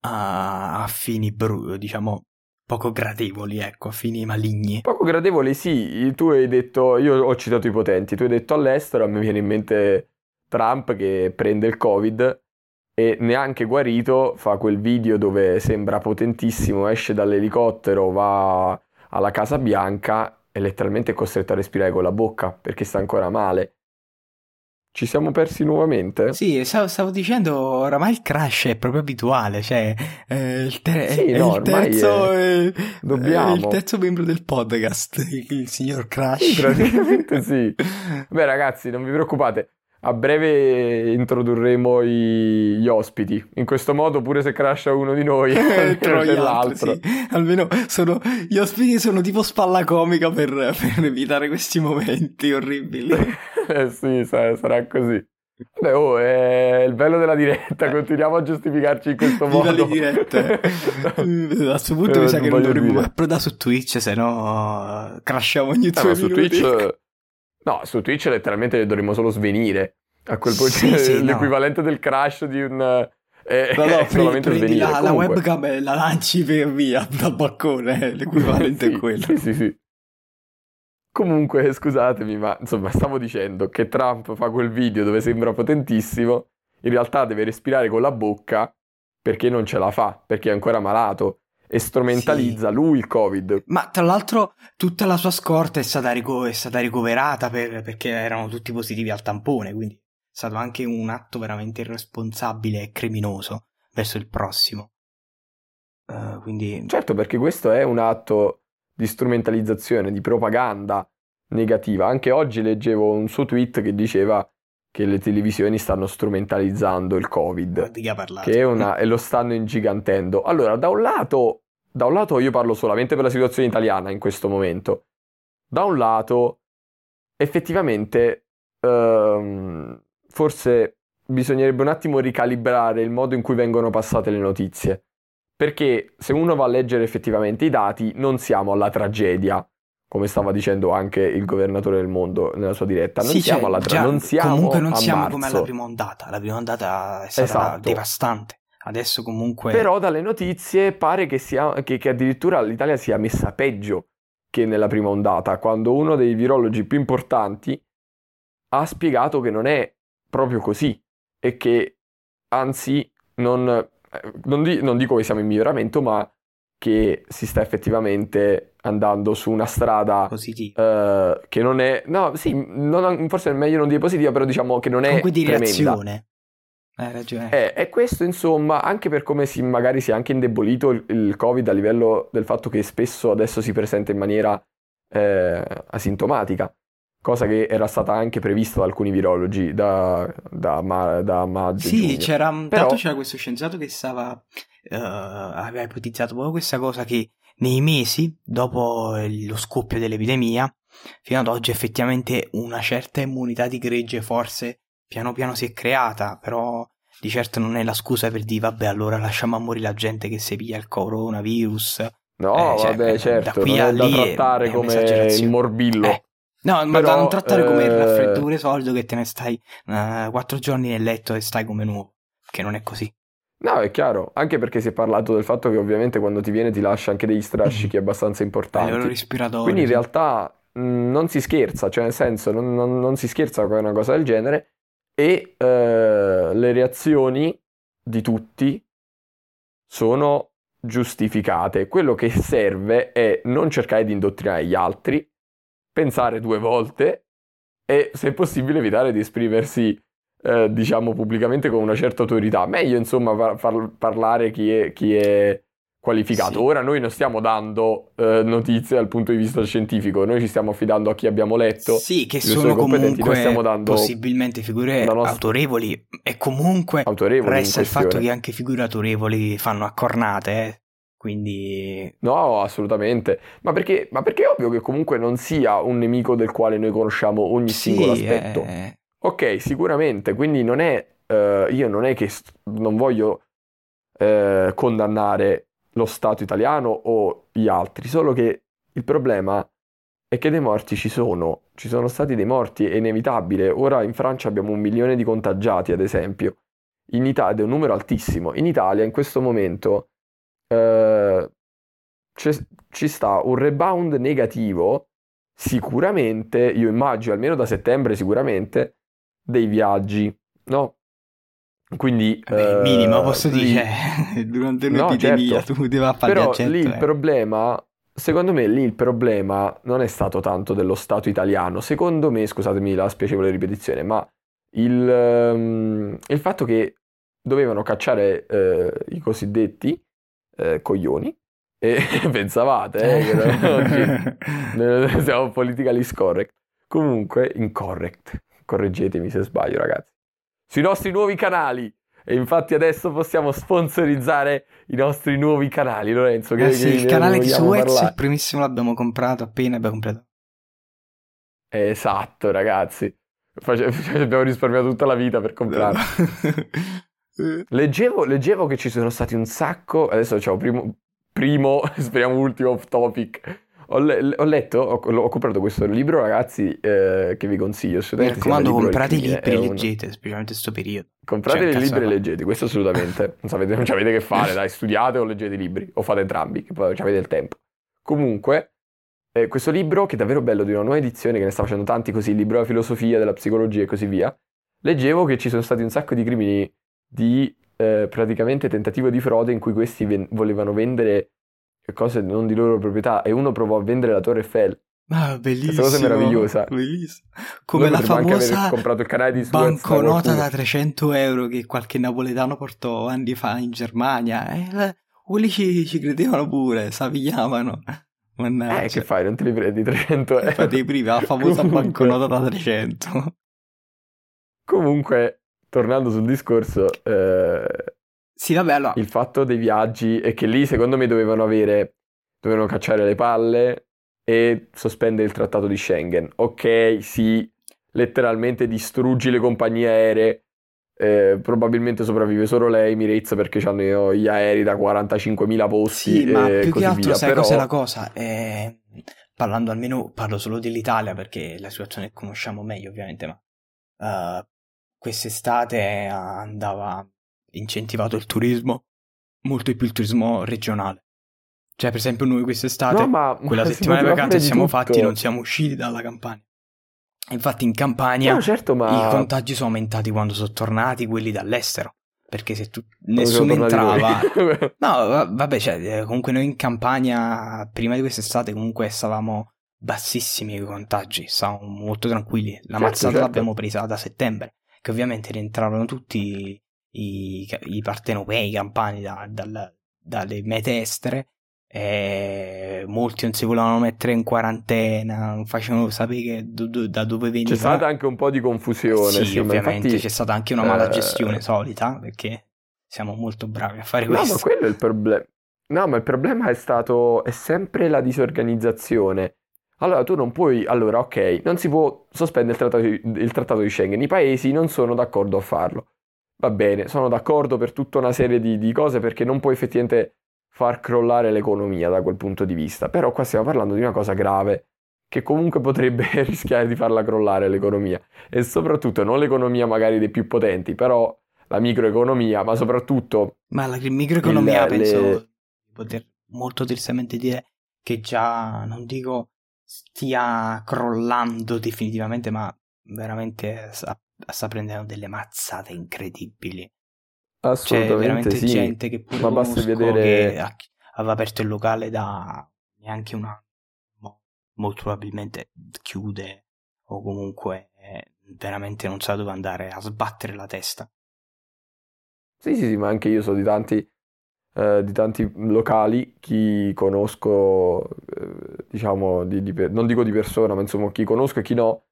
a, a fini bru- diciamo poco gradevoli, ecco, a fini maligni. Poco gradevoli, sì. Tu hai detto, io ho citato i potenti, tu hai detto all'estero, a me viene in mente Trump che prende il Covid e neanche guarito fa quel video dove sembra potentissimo, esce dall'elicottero, va alla Casa Bianca e letteralmente è costretto a respirare con la bocca perché sta ancora male. Ci siamo persi nuovamente? Sì, stavo, stavo dicendo, oramai il crash è proprio abituale, cioè eh, il, te- Sì, è no, il ormai terzo, è- eh, dobbiamo. è il terzo membro del podcast, il, il signor Crash. Sì, praticamente sì. Beh, ragazzi, non vi preoccupate. A breve introdurremo i- gli ospiti. In questo modo, pure se crasha uno di noi, Eh, altri, l'altro. sì. Almeno sono, gli ospiti sono tipo spalla comica per, per evitare questi momenti orribili. Eh sì, sa- sarà così. Beh, oh, è il bello della diretta. Continuiamo a giustificarci in questo Viva modo. le dirette. A questo punto Eh, mi sa che non dovremmo mai approdare su Twitch, se no crashiamo ogni Eh, due su minuti. Twitch... No, su Twitch letteralmente dovremmo solo svenire. A quel punto Sì, sì, no. l'equivalente del crash di un... eh, No, no, solamente prendi svenire. la, la webcam e la lanci per via dal balcone, eh, l'equivalente Sì, è quello. Sì, sì, sì. Comunque, scusatemi, ma insomma, stavo dicendo che Trump fa quel video dove sembra potentissimo, in realtà deve respirare con la bocca perché non ce la fa, perché è ancora malato e strumentalizza lui il Covid. Ma tra l'altro tutta la sua scorta è stata, rico- è stata ricoverata per- perché erano tutti positivi al tampone, quindi è stato anche un atto veramente irresponsabile e criminoso verso il prossimo. Eh, quindi Certo, perché questo è un atto di strumentalizzazione, di propaganda negativa. Anche oggi leggevo un suo tweet che diceva che le televisioni stanno strumentalizzando il Covid. che è una, e lo stanno ingigantendo. Allora, da un lato, da un lato io parlo solamente per la situazione italiana in questo momento. Da un lato, effettivamente, ehm, forse bisognerebbe un attimo ricalibrare il modo in cui vengono passate le notizie. Perché se uno va a leggere effettivamente i dati, non siamo alla tragedia, come stava dicendo anche il governatore del mondo nella sua diretta. Non Sì, siamo cioè, alla già, tragedia, non siamo comunque non a siamo marzo. come alla prima ondata. La prima ondata è stata Esatto. devastante. Adesso comunque Però dalle notizie pare che, sia, che, che addirittura l'Italia sia messa peggio che nella prima ondata, quando uno dei virologi più importanti ha spiegato che non è proprio così e che anzi non, eh, non, di- non dico che siamo in miglioramento, ma che si sta effettivamente andando su una strada positiva. eh, che non è... No, sì, non- forse è meglio non dire positiva, però diciamo che non è Comunque di tremenda. reazione. Hai ragione. Eh, e questo, insomma, anche per come si, magari si è anche indebolito il, il Covid a livello del fatto che spesso adesso si presenta in maniera eh, asintomatica, cosa che era stata anche prevista da alcuni virologi da, da, ma- da maggio. Sì, c'era, Però- tanto c'era questo scienziato che stava, eh, aveva ipotizzato proprio questa cosa che nei mesi dopo lo scoppio dell'epidemia, fino ad oggi effettivamente una certa immunità di gregge forse piano piano si è creata, però di certo non è la scusa per dire vabbè allora lasciamo a morire la gente che si piglia il coronavirus. No, Eh, cioè, vabbè, da certo, qui non a è da è- trattare è come un'esagerazione. il morbillo. Eh, No, ma da non trattare come il eh, raffreddore solido che te ne stai eh, quattro giorni nel letto e stai come nuovo, che non è così. No, è chiaro, anche perché si è parlato del fatto che ovviamente quando ti viene ti lascia anche degli strascichi abbastanza A livello importanti. respiratorio. Quindi in realtà mh, non si scherza, cioè nel senso non, non- non si scherza con una cosa del genere e eh, le reazioni di tutti sono giustificate. Quello che serve è non cercare di indottrinare gli altri, pensare due volte e se possibile evitare di esprimersi eh, diciamo pubblicamente con una certa autorità. Meglio insomma far, far parlare chi è, chi è qualificato. Sì. Ora noi non stiamo dando eh, notizie dal punto di vista scientifico, noi ci stiamo affidando a chi abbiamo letto. Sì, che sono competenti, noi comunque stiamo dando possibilmente figure nostra- autorevoli e comunque autorevoli resta il fatto che anche figure autorevoli fanno accornate, eh. quindi No, assolutamente. Ma perché, ma perché è ovvio che comunque non sia un nemico del quale noi conosciamo ogni sì, singolo aspetto. eh, Ok, sicuramente, quindi non è, eh, io non è che st- non voglio eh, condannare lo Stato italiano o gli altri, solo che il problema è che dei morti ci sono, ci sono stati dei morti, è inevitabile. Ora in Francia abbiamo un milione di contagiati, ad esempio, in Italia è un numero altissimo. In Italia in questo momento eh, ci sta un rebound negativo, sicuramente, io immagino, almeno da settembre sicuramente, dei viaggi, no? Quindi... Beh, uh, minimo, posso lì... dire, durante un'epidemia no, certo. tu devi fare Però lì il eh. problema, secondo me lì il problema non è stato tanto dello Stato italiano, secondo me, scusatemi la spiacevole ripetizione, ma il, um, il fatto che dovevano cacciare uh, i cosiddetti uh, coglioni, e pensavate eh, che oggi siamo politically scorrect. Comunque, incorrect. Correggetemi se sbaglio, ragazzi. Sui nostri nuovi canali. E infatti adesso possiamo sponsorizzare i nostri nuovi canali, Lorenzo. Che, eh sì, il canale di Suez, il primissimo l'abbiamo comprato appena abbiamo comprato. Esatto, ragazzi. abbiamo risparmiato tutta la vita per comprarlo. leggevo, leggevo, che ci sono stati un sacco. Adesso diciamo, primo, primo, speriamo ultimo off topic. Ho, le- ho letto, ho, ho, comprato questo libro, ragazzi, eh, che vi consiglio. Mi raccomando, comprate i libri e leggete, un... specialmente in questo periodo. Comprate cioè, i libri e leggete, questo assolutamente. non, sapete, non avete che fare, dai, studiate o leggete i libri, o fate entrambi, che poi avete il tempo. Comunque, eh, questo libro, che è davvero bello, di una nuova edizione, che ne sta facendo tanti così, il libro della filosofia, della psicologia e così via, leggevo che ci sono stati un sacco di crimini di eh, praticamente tentativo di frode in cui questi ven- volevano vendere cose non di loro proprietà e uno provò a vendere la Torre Eiffel. Ah, bellissimo. Questa cosa è meravigliosa. Bellissimo. Come Noi la famosa comprato il canale di banconota da 300 euro che qualche napoletano portò anni fa in Germania. Eh, quelli ci, ci credevano pure, sapigliavano. Mannaggia. Eh, che fai? Non te li prendi 300 euro? Fate i primi, la famosa banconota da 300. Comunque, tornando sul discorso, eh, sì, vabbè, allora. il fatto dei viaggi è che lì secondo me dovevano avere, dovevano cacciare le palle e sospendere il trattato di Schengen. Ok, sì, letteralmente distruggi le compagnie aeree. Eh, probabilmente sopravvive solo lei, Emirates, perché hanno gli aerei da 45.000 posti. Sì, ma più che altro, via. sai Però... cos'è la cosa? Eh, parlando almeno, parlo solo dell'Italia perché la situazione conosciamo meglio, ovviamente, ma uh, quest'estate andava incentivato il turismo, molto di più il turismo regionale. Cioè, per esempio, noi quest'estate, no, ma, quella ma settimana di vacanze siamo tutto. fatti, non siamo usciti dalla campagna. Infatti, in Campania no, certo, ma... i contagi sono aumentati quando sono tornati quelli dall'estero. Perché se tu nessuno entrava, no, vabbè, cioè, comunque noi in Campania prima di quest'estate comunque stavamo bassissimi i contagi, stavamo molto tranquilli. La certo, mazzata certo. l'abbiamo presa da settembre che ovviamente rientravano tutti i, i partenopei, i campani da, dal, dalle mete estere molti non si volevano mettere in quarantena, non facevano sapere do, do, da dove veniva. C'è stata anche un po' di confusione. Sì, sì ovviamente infatti, c'è stata anche una mala eh... gestione solita perché siamo molto bravi a fare questo. No, ma quello è il problema. No, ma il problema è stato è sempre la disorganizzazione. Allora tu non puoi, allora ok, non si può sospendere il trattato, il trattato di Schengen, i paesi non sono d'accordo a farlo. Va bene, sono d'accordo per tutta una serie di, di cose perché non puoi effettivamente far crollare l'economia da quel punto di vista, però qua stiamo parlando di una cosa grave che comunque potrebbe rischiare di farla crollare l'economia. E soprattutto non l'economia magari dei più potenti, però la microeconomia, ma soprattutto... Ma la microeconomia il, penso le... poter molto tristemente dire che già, non dico stia crollando definitivamente, ma veramente sta, sta prendendo delle mazzate incredibili. Assolutamente C'è veramente sì. gente che pure ma basta vedere... che aveva aperto il locale da neanche un anno, molto probabilmente chiude o comunque veramente non sa dove andare a sbattere la testa. Sì, sì, sì, ma anche io so di tanti eh, di tanti locali, chi conosco, eh, diciamo, di, di, non dico di persona, ma insomma chi conosco e chi no,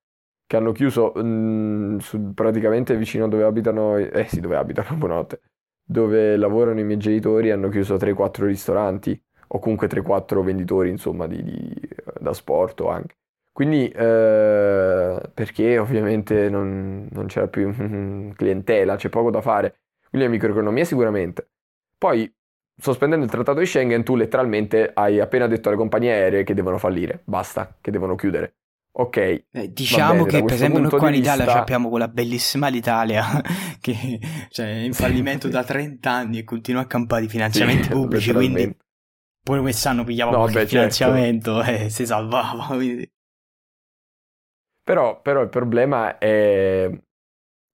che hanno chiuso mh, mm, su, praticamente vicino a dove abitano, eh sì, dove abitano, buonanotte, dove lavorano i miei genitori, hanno chiuso 3-4 ristoranti o comunque 3-4 venditori, insomma, di, di, da sport anche. Quindi, eh, perché ovviamente non, non, c'era più clientela, c'è poco da fare. Quindi la microeconomia sicuramente. Poi sospendendo il trattato di Schengen, tu letteralmente hai appena detto alle compagnie aeree che devono fallire, basta, che devono chiudere. Ok. Eh, diciamo bene, che per esempio noi qua in Italia vista... abbiamo quella bellissima l'Italia che cioè, è in fallimento da 30 anni e continua a campare di finanziamenti sì, pubblici, quindi pure quest'anno pigliava no, beh, certo. finanziamento certo. e si salvava. Quindi. Però, però il problema è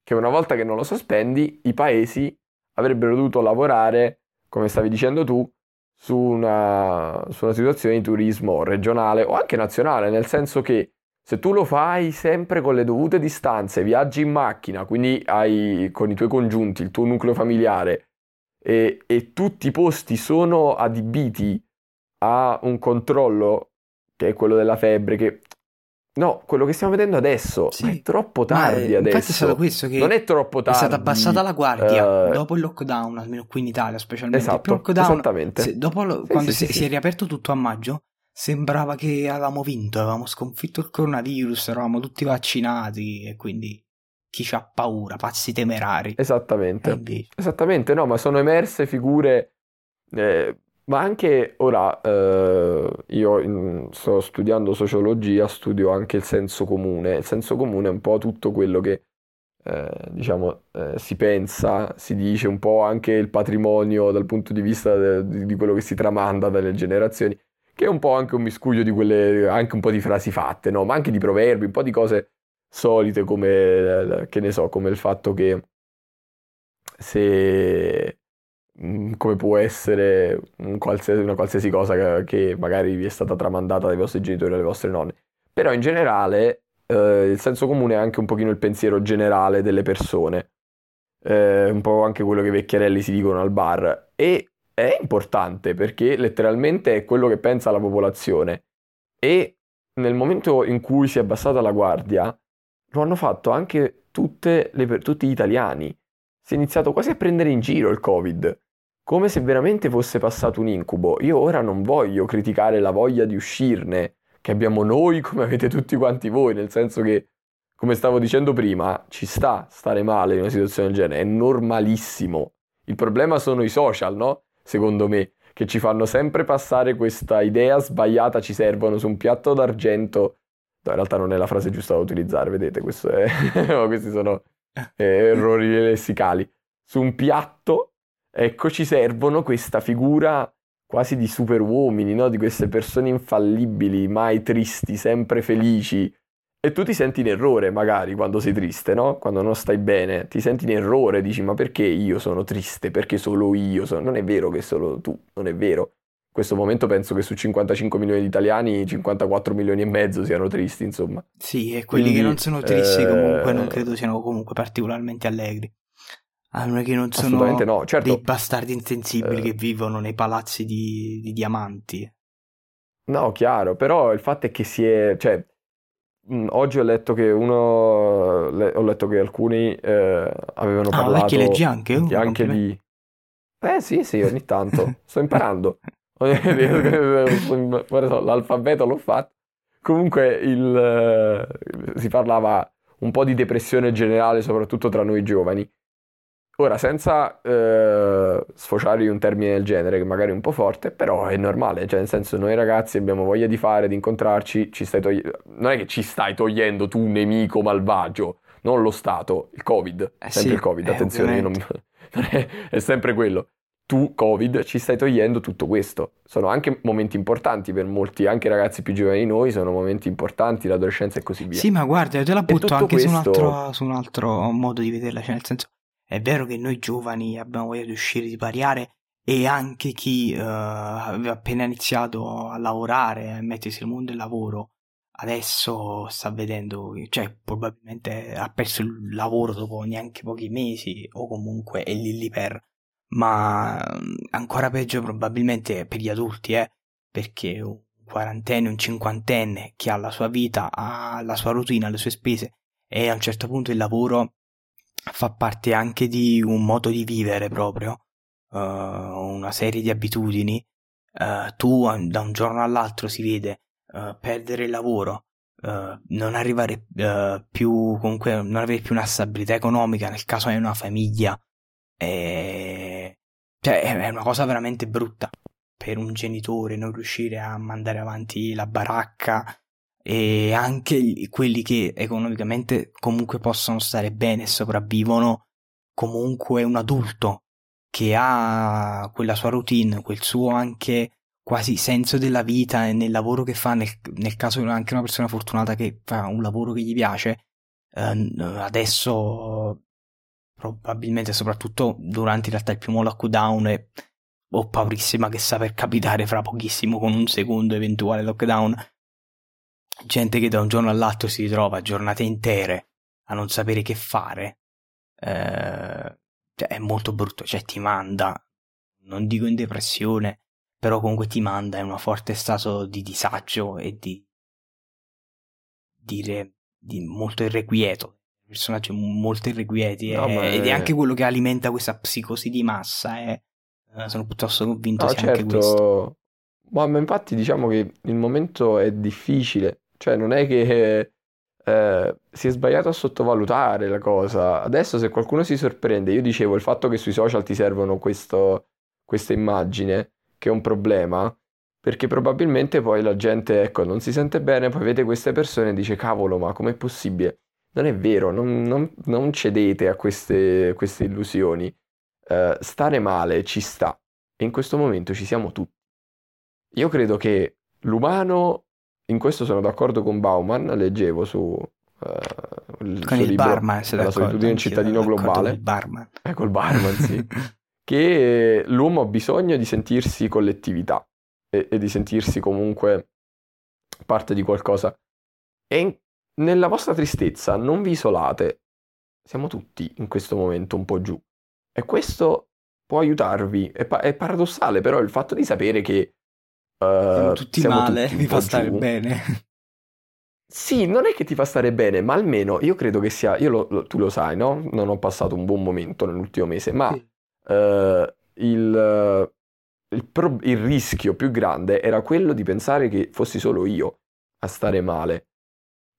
che una volta che non lo sospendi, i paesi avrebbero dovuto lavorare, come stavi dicendo tu, su una, su una situazione di turismo regionale o anche nazionale, nel senso che se tu lo fai sempre con le dovute distanze, viaggi in macchina, quindi hai con i tuoi congiunti, il tuo nucleo familiare, e, e tutti i posti sono adibiti a un controllo, che è quello della febbre, che No, quello che stiamo vedendo adesso sì. è troppo tardi Ma, adesso. Infatti è stato questo che non è troppo tardi. È stata abbassata la guardia uh, dopo il lockdown, almeno qui in Italia specialmente. Esatto, esattamente. Se, dopo lo, sì, quando sì, si, si, è riaperto tutto a maggio, sembrava che avevamo vinto, avevamo sconfitto il coronavirus, eravamo tutti vaccinati e quindi chi c'ha paura, pazzi temerari. Esattamente. Esattamente, no, ma sono emerse figure... Eh, ma anche ora eh, io in, sto studiando sociologia, studio anche il senso comune. Il senso comune è un po' tutto quello che eh, diciamo eh, si pensa, si dice, un po' anche il patrimonio dal punto di vista de, di, quello che si tramanda dalle generazioni, che è un po' anche un miscuglio di quelle, anche un po' di frasi fatte, no? ma anche di proverbi, un po' di cose solite come, che ne so, come il fatto che se Mm, come può essere un qualsiasi, una qualsiasi cosa che, magari vi è stata tramandata dai vostri genitori o dalle vostre nonne. Però in generale eh, il senso comune è anche un pochino il pensiero generale delle persone, eh, un po' anche quello che i vecchiarelli si dicono al bar. E è importante perché letteralmente è quello che pensa la popolazione. E nel momento in cui si è abbassata la guardia, lo hanno fatto anche le, tutti gli italiani. Si è iniziato quasi a prendere in giro il Covid come se veramente fosse passato un incubo. Io ora non voglio criticare la voglia di uscirne, che abbiamo noi come avete tutti quanti voi, nel senso che, come stavo dicendo prima, ci sta stare male in una situazione del genere, è normalissimo. Il problema sono i social, no? Secondo me, che ci fanno sempre passare questa idea sbagliata, ci servono su un piatto d'argento. No, in realtà non è la frase giusta da utilizzare, vedete, è... questi sono eh, errori lessicali. Su un piatto ecco, ci servono questa figura quasi di super uomini, no? di queste persone infallibili, mai tristi, sempre felici. E tu ti senti in errore magari quando sei triste, no? Quando non stai bene, ti senti in errore, dici ma perché io sono triste? Perché solo io? Sono... Non è vero che solo tu, non è vero. In questo momento penso che su 55 milioni di italiani 54 milioni e mezzo siano tristi, insomma. Sì, e quelli Quindi, che non sono tristi eh... comunque non credo siano comunque particolarmente allegri. Non è che non sono no. certo, dei bastardi insensibili eh, che vivono nei palazzi di, di, diamanti. No, chiaro, però il fatto è che si è... Cioè, oggi ho letto che uno... Le, ho letto che alcuni eh, avevano ah, parlato... Ah, che leggi anche? Uh, anche di... Eh sì, sì, ogni tanto. Sto imparando. L'alfabeto l'ho fatto. Comunque il, si parlava un po' di depressione generale, soprattutto tra noi giovani. Ora, senza eh, sfociare in un termine del genere, che magari è un po' forte, però è normale, cioè nel senso noi ragazzi abbiamo voglia di fare, di incontrarci, ci stai togliendo... non è che ci stai togliendo tu, nemico malvagio, non lo Stato, il Covid, eh sempre sì, il Covid, eh, attenzione, non... non è... è sempre quello. Tu, Covid, ci stai togliendo tutto questo. Sono anche momenti importanti per molti, anche ragazzi più giovani di noi, sono momenti importanti, l'adolescenza e così via. Sì, ma guarda, io te la butto anche questo... su, un altro, su un altro modo di vederla, cioè nel senso è vero che noi giovani abbiamo voglia di uscire, di pariare e anche chi uh, aveva appena iniziato a lavorare, a mettersi nel mondo del lavoro, adesso sta vedendo, cioè probabilmente ha perso il lavoro dopo neanche pochi mesi o comunque è lì lì per, ma mm, ancora peggio probabilmente per gli adulti, eh, perché un quarantenne, un cinquantenne che ha la sua vita, ha la sua routine, ha le sue spese e a un certo punto il lavoro fa parte anche di un modo di vivere proprio, uh, una serie di abitudini. Uh, tu da un giorno all'altro si vede uh, perdere il lavoro, non arrivare più comunque non avere più una stabilità economica nel caso hai una famiglia. E... Cioè, è una cosa veramente brutta per un genitore non riuscire a mandare avanti la baracca e anche quelli che economicamente comunque possono stare bene e sopravvivono, comunque un adulto che ha quella sua routine, quel suo anche quasi senso della vita e nel lavoro che fa, nel, nel caso anche una persona fortunata che fa un lavoro che gli piace, eh, adesso probabilmente soprattutto durante in realtà il primo lockdown e ho paurissima che sta per capitare fra pochissimo con un secondo eventuale lockdown gente che da un giorno all'altro si ritrova giornate intere a non sapere che fare eh, cioè, è molto brutto cioè ti manda non dico in depressione però comunque ti manda in un forte stato di disagio e di dire di molto irrequieto personaggi molto irrequieti no, è, ed è anche quello che alimenta questa psicosi di massa eh. eh sono piuttosto convinto no, sia certo. anche questo ma, infatti diciamo che il momento è difficile cioè non è che eh, si è sbagliato a sottovalutare la cosa adesso se qualcuno si sorprende io dicevo il fatto che sui social ti servono questo, questa immagine che è un problema perché probabilmente poi la gente ecco non si sente bene poi vede queste persone e dice cavolo ma com'è possibile non è vero, non, non, non cedete a queste, queste illusioni. Uh, stare male ci sta e in questo momento ci siamo tutti. Io credo che l'umano, in questo sono d'accordo con Bauman, leggevo su uh, il con il libro, barman, La solitudine in cittadino globale. Il barman. Eh, col barman, sì. che l'uomo ha bisogno di sentirsi collettività e, e di sentirsi comunque parte di qualcosa. E in nella vostra tristezza non vi isolate. Siamo tutti in questo momento un po' giù. E questo può aiutarvi. È, pa- è paradossale, però il fatto di sapere che... Siamo tutti siamo male, tutti vi fa stare giù. bene. Sì, non è che ti fa stare bene, ma almeno io credo che sia... Io lo, lo, tu lo sai, no? Non ho passato un buon momento nell'ultimo mese, ma sì. uh, il, il, pro- il rischio più grande era quello di pensare che fossi solo io a stare male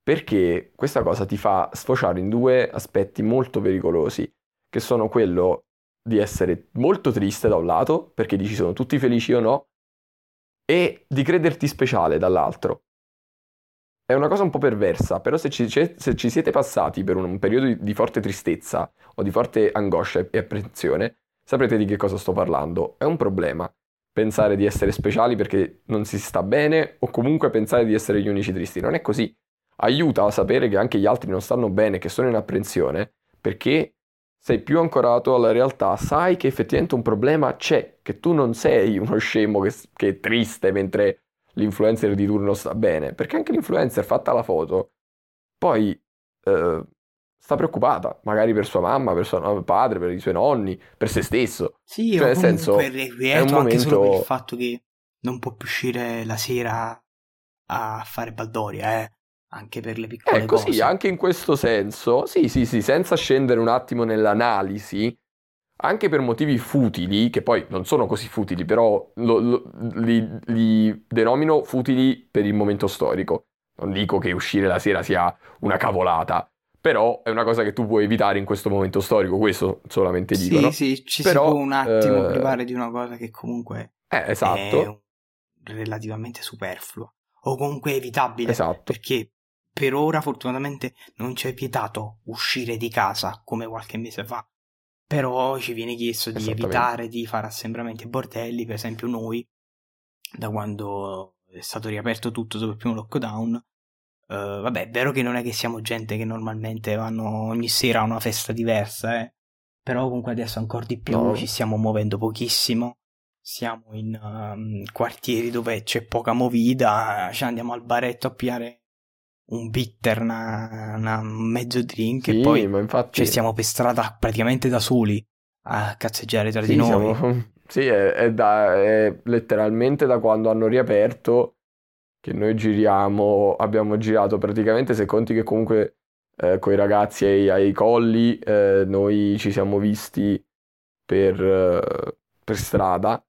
perché questa cosa ti fa sfociare in due aspetti molto pericolosi, che sono quello di essere molto triste da un lato, perché dici sono tutti felici o no, e di crederti speciale dall'altro. È una cosa un po' perversa, però se ci, se ci siete passati per un periodo di, di forte tristezza o di forte angoscia e apprensione, saprete di che cosa sto parlando. È un problema pensare di essere speciali perché non si sta bene o comunque pensare di essere gli unici tristi. Non è così aiuta a sapere che anche gli altri non stanno bene, che sono in apprensione, perché sei più ancorato alla realtà, sai che effettivamente un problema c'è, che tu non sei uno scemo che, che è triste mentre l'influencer di turno sta bene, perché anche l'influencer fatta la foto, poi eh, sta preoccupata, magari per sua mamma, per suo padre, per i suoi nonni, per se stesso. Sì, cioè, nel senso, è un momento... anche solo per il fatto che non può più uscire la sera a fare baldoria, eh anche per le piccole ecco, cose. Sì, anche in questo senso, sì, sì, sì, senza scendere un attimo nell'analisi, anche per motivi futili, che poi non sono così futili, però lo, lo, li, li denomino futili per il momento storico. Non dico che uscire la sera sia una cavolata, però è una cosa che tu puoi evitare in questo momento storico, questo solamente dico. Sì, no? sì, ci però, si può un attimo eh... privare di una cosa che comunque eh, esatto. è relativamente superflua o comunque evitabile. Esatto. Perché per ora fortunatamente non ci è vietato uscire di casa come qualche mese fa. Però ci viene chiesto di evitare di fare assembramenti e bordelli, per esempio noi, da quando è stato riaperto tutto dopo il primo lockdown. Uh, vabbè, è vero che non è che siamo gente che normalmente vanno ogni sera a una festa diversa, eh. Però comunque adesso ancora di più no. ci stiamo muovendo pochissimo. Siamo in um, quartieri dove c'è poca movida, ci andiamo al baretto a piare un bitter, una, una mezzo drink sì, e poi infatti... cioè, stiamo per strada praticamente da soli a cazzeggiare tra sì, di noi. Siamo... Sì, è, è, da, è letteralmente da quando hanno riaperto che noi giriamo, abbiamo girato praticamente, se conti che comunque eh, con i ragazzi ai, ai colli eh, noi ci siamo visti per, eh, per strada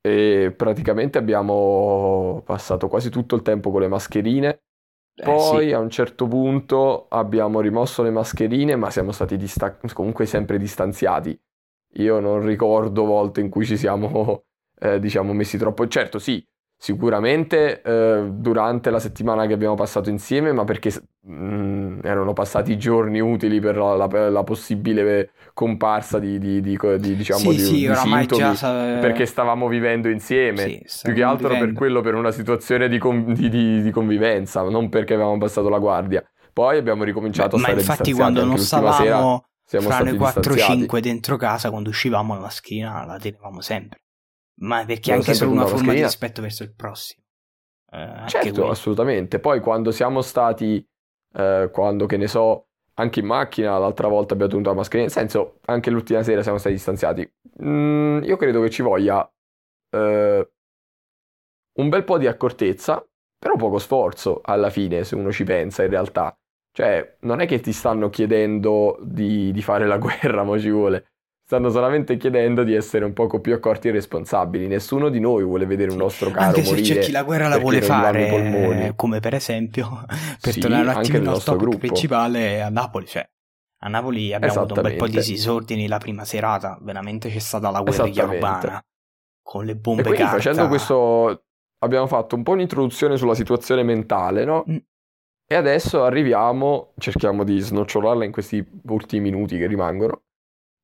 e praticamente abbiamo passato quasi tutto il tempo con le mascherine eh, Poi sì. a un certo punto abbiamo rimosso le mascherine, ma siamo stati dista- comunque sempre distanziati. Io non ricordo volte in cui ci siamo, eh, diciamo, messi troppo. Certo, sì, Sicuramente eh, durante la settimana che abbiamo passato insieme, ma perché mh, mm, erano passati giorni utili per la, la, la possibile comparsa di, di, di, di diciamo, sì, di, sì, sintomi, sa- perché stavamo vivendo insieme, Sì, più che altro per vivendo. quello, per una situazione di, con- di- convivenza, non perché avevamo abbassato la guardia. Poi abbiamo ricominciato Beh, a ma stare infatti distanziati, quando non sera stavamo siamo fra stati noi 4 o distanziati. 5 dentro casa, quando uscivamo la mascherina la tenevamo sempre. Ma perché Avevo anche solo una forma di mascherina. rispetto verso il prossimo. Eh, Certo, assolutamente. Poi quando siamo stati, eh, quando che ne so, anche in macchina, l'altra volta abbiamo tenuto la mascherina, nel senso, anche l'ultima sera siamo stati distanziati. Mm, io credo che ci voglia eh, un bel po' di accortezza, però poco sforzo alla fine, se uno ci pensa in realtà. Cioè, non è che ti stanno chiedendo di, di fare la guerra, ma ci vuole. Stanno solamente chiedendo di essere un poco più accorti e responsabili. Nessuno di noi vuole vedere un nostro caro Anche se morire c'è chi la guerra la vuole fare, come per esempio, per Sì, tornare un anche attimo al nostro gruppo. principale, a Napoli, cioè, a Napoli abbiamo avuto un bel po' di disordini la prima serata, veramente c'è stata la guerriglia Esattamente. urbana, con le E bombe quindi carta. facendo questo abbiamo fatto un po' un'introduzione sulla situazione mentale, no? Mm. E adesso arriviamo, cerchiamo di snocciolarla in questi ultimi minuti che rimangono,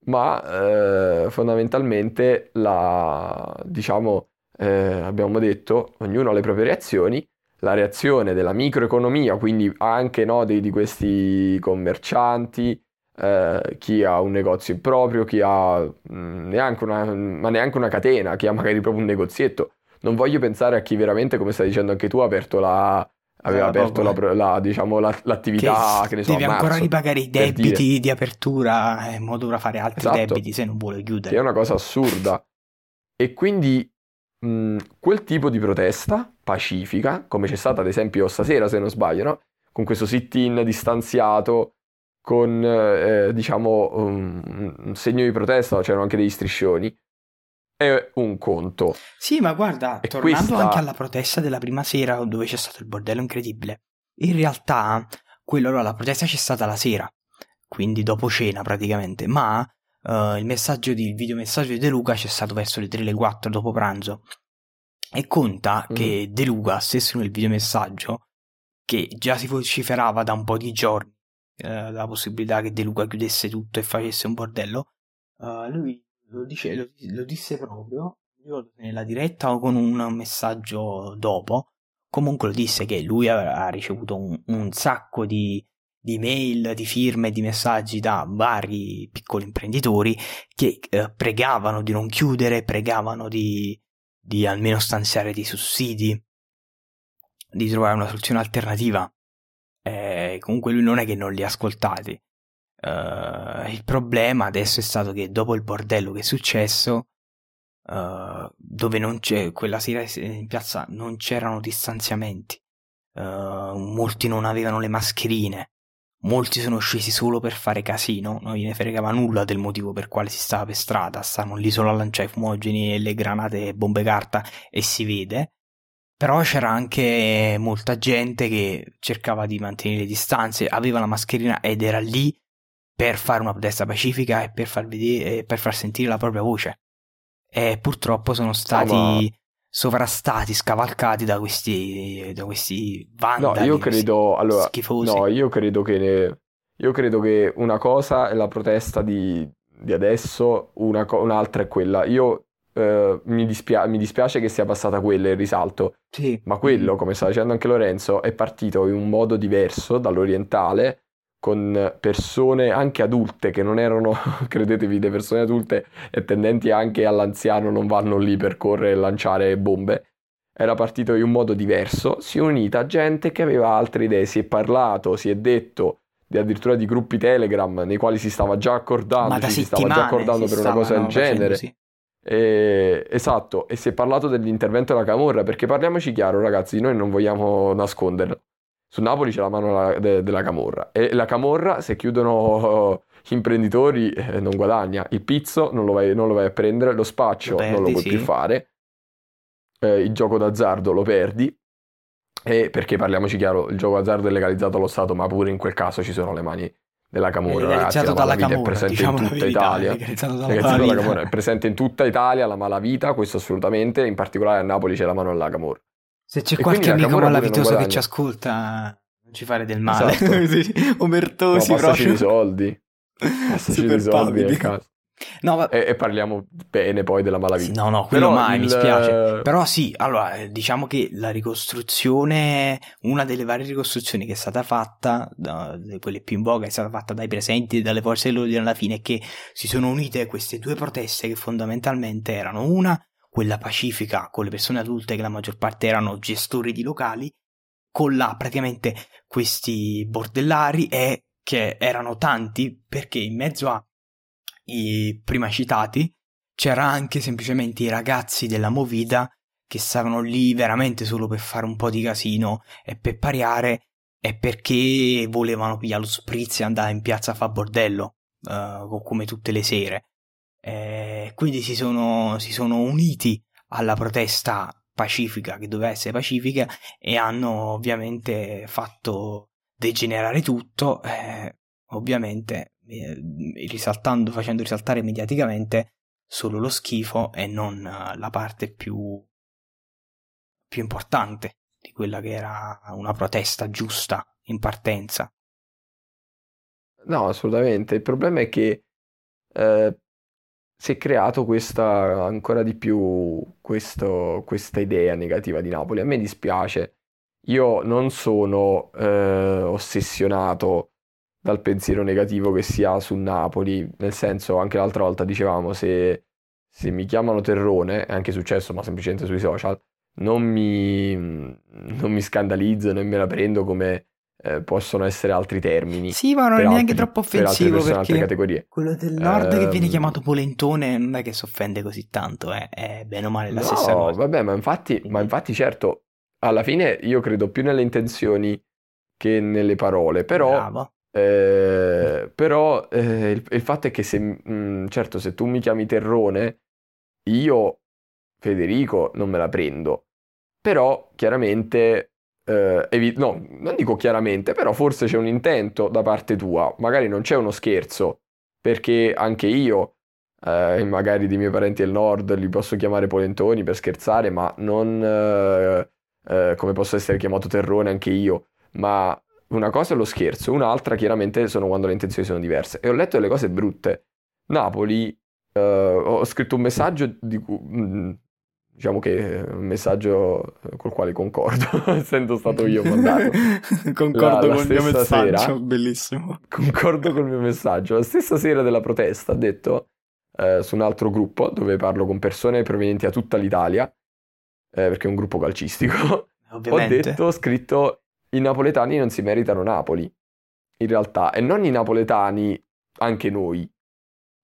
ma eh, fondamentalmente la, diciamo, eh, abbiamo detto, ognuno ha le proprie reazioni, la reazione della microeconomia, quindi anche no, dei- di questi commercianti, eh, chi ha un negozio in proprio, chi ha mm, neanche una, ma neanche una catena, chi ha magari proprio un negozietto. Non voglio pensare a chi veramente, come stai dicendo anche tu, ha aperto la, aveva Eh, aperto la, la- diciamo, la- l'attività, che, ne so, devi ancora ripagare i per dire. debiti di apertura eh, in modo da fare altri Esatto. debiti se non vuole che è chiudere. una cosa assurda. E quindi mh, quel tipo di protesta pacifica, come c'è stata ad esempio stasera, se non sbaglio, no? Con questo sit-in distanziato, con eh, diciamo un, un segno di protesta, c'erano anche degli striscioni, è un conto. Sì, ma guarda, E tornando questa- anche alla protesta della prima sera dove c'è stato il bordello incredibile, in realtà quello allora, la protesta c'è stata la sera, quindi dopo cena praticamente, ma eh, il messaggio di, il videomessaggio di De Luca c'è stato verso le 3 le 4 dopo pranzo e conta Mhm. che De Luca stesso nel videomessaggio che già si vociferava da un po' di giorni eh, la possibilità che De Luca chiudesse tutto e facesse un bordello, eh, lui lo, dice, lo, lo disse proprio io nella diretta o con un messaggio dopo. Comunque lo disse che lui ha ricevuto un, un sacco di, di mail, di firme, di messaggi da vari piccoli imprenditori che eh, pregavano di non chiudere, pregavano di, di almeno stanziare dei sussidi, di trovare una soluzione alternativa. Eh, comunque lui non è che non li ha ascoltati. Eh, il problema adesso è stato che dopo il bordello che è successo, eh, dove non c'è quella sera in piazza non c'erano distanziamenti, eh, molti non avevano le mascherine, molti sono scesi solo per fare casino, non gliene fregava nulla del motivo per quale si stava per strada, stavano lì solo a lanciare i fumogeni e le granate e bombe carta e si vede. Però c'era anche molta gente che cercava di mantenere le distanze, aveva la mascherina ed era lì per fare una protesta pacifica e per far, vedere, per far sentire la propria voce. E purtroppo sono stati ma- sovrastati, scavalcati da questi, da questi No, vandali, io questi credo, allora, schifosi. no, io credo che, io credo che una cosa è la protesta di, di adesso, una co- un'altra è quella. Io eh, mi, dispia- mi dispiace che sia passata quella in risalto, Sì. ma quello, come sta dicendo anche Lorenzo, è partito in un modo diverso dall'orientale, con persone anche adulte che non erano, credetevi, le persone adulte e tendenti anche all'anziano non vanno lì per correre e lanciare bombe. Era partito in un modo diverso, si è unita gente che aveva altre idee, si è parlato, si è detto di addirittura di gruppi Telegram nei quali si stava già accordando, ci si stava già accordando per una cosa del genere. sì. E- esatto, e si è parlato dell'intervento della Camorra, perché parliamoci chiaro, ragazzi, noi non vogliamo nasconderlo. Su Napoli c'è la mano de- della Camorra e la Camorra, se chiudono gli imprenditori, eh, non guadagna. Il pizzo non lo vai, non lo vai a prendere, lo spaccio Lo non lo perdi, puoi sì. più fare, eh, il gioco d'azzardo lo perdi. E perché parliamoci chiaro, il gioco d'azzardo è legalizzato allo Stato, ma pure in quel caso ci sono le mani della È Camorra, ragazzi. legalizzato La dalla malavita è Camorra, presente diciamo in tutta verità, Italia. è legalizzato dalla Ragazzi. Camorra è presente in tutta Italia la malavita, questo assolutamente, in particolare a Napoli c'è la mano della Camorra. Se c'è E qualche amico malavitoso che ci ascolta, non ci fare del male. Esatto. Sì, No, Omertosi passaci proprio. dei soldi. Passaci dei soldi. No, va- E, e parliamo bene poi della Sì, malavita. no, no, quello Però mai, mi il- spiace. Però sì, allora, eh, diciamo che la ricostruzione, una delle varie ricostruzioni che è stata fatta, da, quelle più in voga, è stata fatta dai presenti e dalle forze dell'ordine alla fine, è che si sono unite queste due proteste che fondamentalmente erano una, quella pacifica, con le persone adulte che la maggior parte erano gestori di locali, con praticamente questi bordellari e che erano tanti perché in mezzo a i prima citati c'era anche semplicemente i ragazzi della Movida che stavano lì veramente solo per fare un po' di casino e per pariare e perché volevano pigliare lo spritz e andare in piazza a fa bordello eh, come tutte le sere Eh, quindi si sono, si sono uniti alla protesta pacifica che doveva essere pacifica e hanno ovviamente fatto degenerare tutto eh, ovviamente eh, risaltando, facendo risaltare mediaticamente solo lo schifo e non la parte più, più importante di quella che era una protesta giusta in partenza. No, assolutamente. Il problema è che eh, si è creato questa ancora di più questo- questa idea negativa di Napoli. A me dispiace. Io non sono eh, ossessionato dal pensiero negativo che si ha su Napoli, nel senso, anche l'altra volta dicevamo, se, se mi chiamano terrone, è anche successo, ma semplicemente sui social, non mi, non mi scandalizzo né me la prendo come eh, possono essere altri termini Sì, ma non per è neanche altri- troppo per offensivo persone, altre perché categorie. quello del nord che viene Ehm, chiamato polentone non è che si offende così tanto, eh, è bene o male la No, stessa cosa. vabbè, ma infatti, ma infatti certo, alla fine io credo più nelle intenzioni che nelle parole, però, Bravo. eh, però eh, il, il fatto è che se, mm, certo, se tu mi chiami Terrone, io, Federico, non me la prendo, però chiaramente, eh, evi- no, non dico chiaramente, però forse c'è un intento da parte tua, magari non c'è uno scherzo, perché anche io eh, magari dei miei parenti del nord li posso chiamare polentoni per scherzare, ma non eh, eh, come posso essere chiamato terrone anche io. Ma una cosa è lo scherzo, un'altra chiaramente sono quando le intenzioni sono diverse. E ho letto delle cose brutte. Napoli, eh, ho scritto un messaggio di cui, mm, diciamo che è un messaggio col quale concordo, essendo stato io mandato. Concordo La- la con il mio messaggio, sera. bellissimo. Concordo col mio messaggio. La stessa sera della protesta, ha detto eh, su un altro gruppo dove parlo con persone provenienti da tutta l'Italia, eh, perché è un gruppo calcistico. Ho Ovviamente. detto, ho scritto: i napoletani non si meritano Napoli. In realtà, e non i napoletani, anche noi.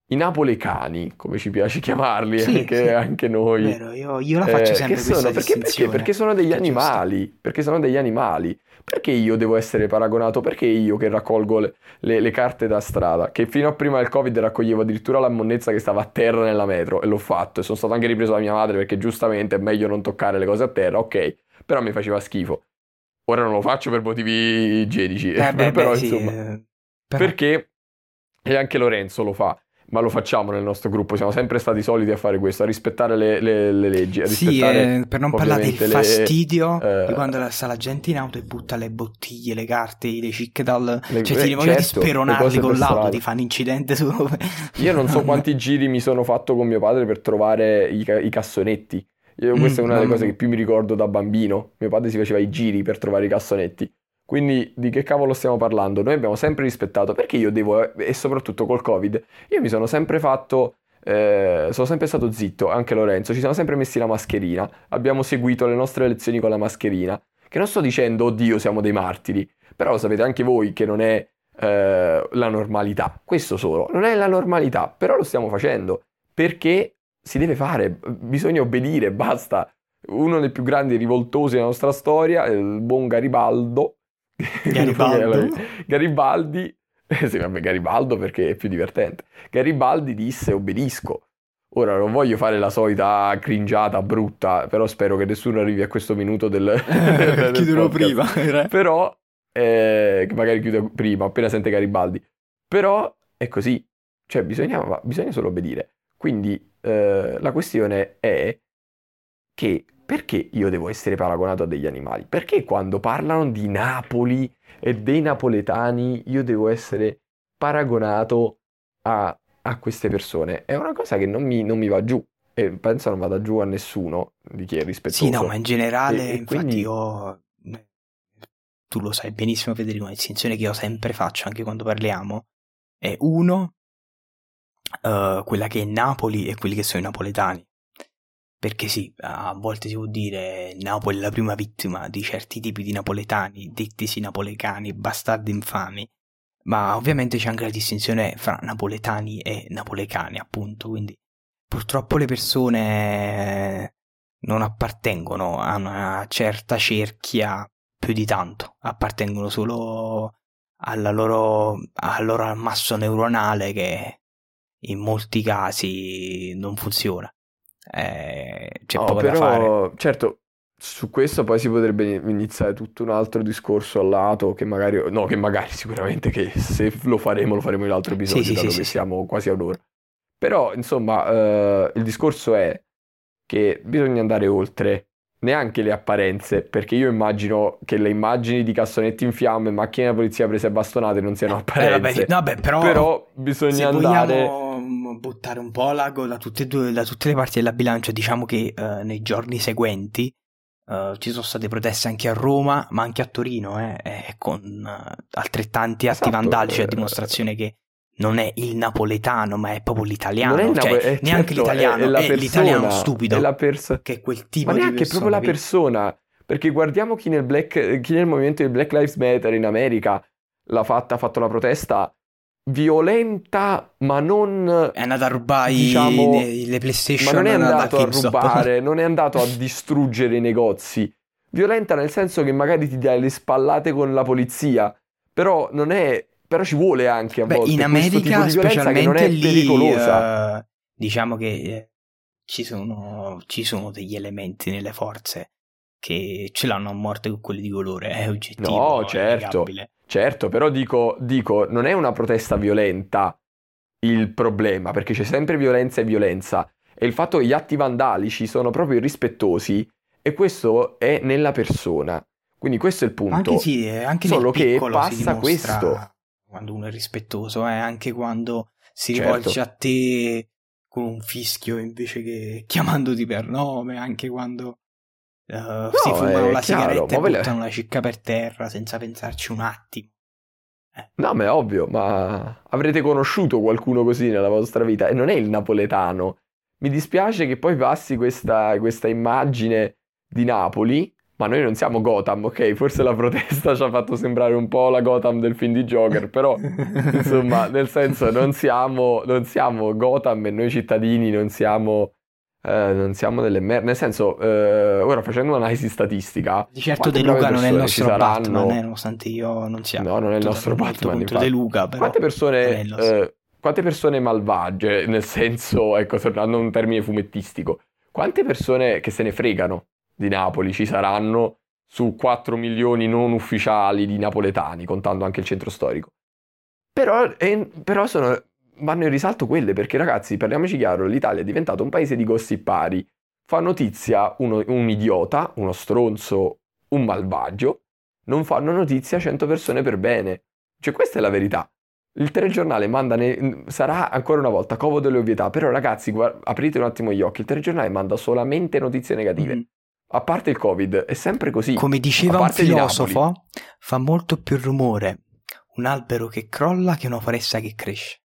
I napolecani, come ci piace chiamarli, Sì, anche, sì. anche noi. Vero, io, io la faccio Eh, sempre sono? Perché, perché? Perché sono degli animali, perché sono degli animali. Perché io devo essere paragonato? Perché io che raccolgo le, le- le carte da strada, che fino a prima del Covid raccoglievo addirittura la monnezza che stava a terra nella metro e l'ho fatto e sono stato anche ripreso da mia madre perché giustamente è meglio non toccare le cose a terra, ok, però mi faceva schifo. Ora non lo faccio per motivi igienici, Eh, beh, però beh, sì, insomma, eh, però- perché e anche Lorenzo lo fa, ma lo facciamo nel nostro gruppo, siamo sempre stati soliti a fare questo, a rispettare le, le- le leggi, a Sì, eh, per non parlare del le- fastidio eh, di quando sta la gente in auto e butta le bottiglie, le carte, le cicche dal... Le- cioè eh, ti di certo, le speronarli con l'auto, strada. ti fanno incidente su... Io non so quanti giri mi sono fatto con mio padre per trovare i, i cassonetti. Io- Mm, questa è una delle cose che più mi ricordo da bambino. Mio padre si faceva i giri per trovare i cassonetti. Quindi di che cavolo stiamo parlando? Noi abbiamo sempre rispettato, perché io devo, e soprattutto col Covid, io mi sono sempre fatto, eh, sono sempre stato zitto, anche Lorenzo, ci siamo sempre messi la mascherina, abbiamo seguito le nostre lezioni con la mascherina, che non sto dicendo, oddio, siamo dei martiri, però lo sapete anche voi che non è eh, la normalità, questo solo, non è la normalità, però lo stiamo facendo, perché si deve fare, bisogna obbedire, basta. Uno dei più grandi rivoltosi della nostra storia, il buon Garibaldo, Garibaldo? Garibaldi, eh sì, vabbè, Garibaldo perché è più divertente. Garibaldi disse obbedisco. Ora non voglio fare la solita cringiata brutta, però spero che nessuno arrivi a questo minuto del, del- podcast. prima. Però, eh, magari chiude prima, appena sente Garibaldi. Però è così, cioè bisogna, bisogna solo obbedire. Quindi eh, la questione è che perché io devo essere paragonato a degli animali? Perché quando parlano di Napoli e dei napoletani io devo essere paragonato a, a queste persone? È una cosa che non mi, non mi va giù e penso non vada giù a nessuno di chi è rispettoso. Sì, no, ma in generale, E- e infatti quindi- io... Tu lo sai benissimo, Federico, la distinzione che io sempre faccio anche quando parliamo è uno, eh, quella che è Napoli e quelli che sono i napoletani. Perché sì, a volte si può dire Napoli è la prima vittima di certi tipi di napoletani, dettisi napoletani, bastardi infami, ma ovviamente c'è anche la distinzione fra napoletani e napoletani, appunto, quindi purtroppo le persone non appartengono a una certa cerchia più di tanto, appartengono solo alla loro, al loro ammasso neuronale che in molti casi non funziona. Eh, c'è No, poco da fare. però, certo, su questo poi si potrebbe iniziare tutto un altro discorso al lato, che magari, no, che magari sicuramente che se lo faremo, lo faremo in altro episodio, Sì, dato sì, che sì. siamo quasi a un'ora. Però, insomma, eh, il discorso è che bisogna andare oltre neanche le apparenze, perché io immagino che le immagini di cassonetti in fiamme, macchine da polizia prese a bastonate non siano Eh, apparenze. vabbè, beh, però, Però bisogna andare... buttare un po' l'ago da tutte, due, da tutte le parti della bilancia, diciamo che eh, nei giorni seguenti eh, ci sono state proteste anche a Roma, ma anche a Torino, eh, eh, con eh, altrettanti atti Esatto, vandalici a eh, dimostrazione che non è il napoletano, ma è proprio l'italiano. Non è cioè, napo- eh, neanche certo, è- l'italiano, è, è l'italiano persona, stupido, è la pers- che è quel tipo Ma di neanche persona. proprio la persona, perché guardiamo chi nel, Black- chi nel movimento di Black Lives Matter in America l'ha fatta, ha fatto la protesta violenta, ma non, È andato a rubare diciamo, le, le PlayStation ma non è da andato a rubare, non è andato a distruggere i negozi. Violenta nel senso che magari ti dai le spallate con la polizia, però non è, però ci vuole anche a Beh, volte in America, specialmente lì, eh, diciamo che eh, ci sono, ci sono degli elementi nelle forze che ce l'hanno a morte con quelli di colore, è oggettivo, No, certo. Certo, però dico, dico, non è una protesta violenta il problema, perché c'è sempre violenza e violenza. E il fatto che gli atti vandalici sono proprio irrispettosi, e questo è nella persona. Quindi questo è il punto. Anche sì, eh, anche Solo che passa questo. Quando uno è rispettosto, eh, anche quando si Certo. rivolge a te con un fischio invece che chiamandoti per nome, anche quando eh, si fumano è la chiaro, sigaretta e buttano la cicca per terra senza pensarci un attimo. No, ma è ovvio, ma avrete conosciuto qualcuno così nella vostra vita e non è il napoletano. Mi dispiace che poi passi questa, questa immagine di Napoli, ma noi non siamo Gotham, ok? Forse la protesta ci ha fatto sembrare un po' la Gotham del film di Joker, però insomma, nel senso non siamo, non siamo Gotham e noi cittadini non siamo, eh, non siamo delle merde. Nel senso, eh, ora facendo un'analisi statistica, Di certo De Luca non è il nostro saranno? Batman, eh, nonostante io non sia No, non è il nostro Batman, infatti. De Luca, però Quante persone, eh, quante persone malvagie, nel senso, ecco, tornando a un termine fumettistico, quante persone che se ne fregano di Napoli ci saranno su 4 milioni non ufficiali di napoletani, contando anche il centro storico? Però, eh, però sono, vanno in risalto quelle, perché ragazzi, parliamoci chiaro, l'Italia è diventato un paese di gossipari. Fa notizia uno- un idiota, uno stronzo, un malvagio, non fanno notizia 100 persone per bene. Cioè, questa è la verità. Il telegiornale manda, ne- sarà ancora una volta covo delle ovvietà, però ragazzi, guar- aprite un attimo gli occhi, il telegiornale manda solamente notizie negative. Mhm. A parte il Covid, è sempre così. Come diceva un di filosofo, fa molto più rumore un albero che crolla che una foresta che cresce.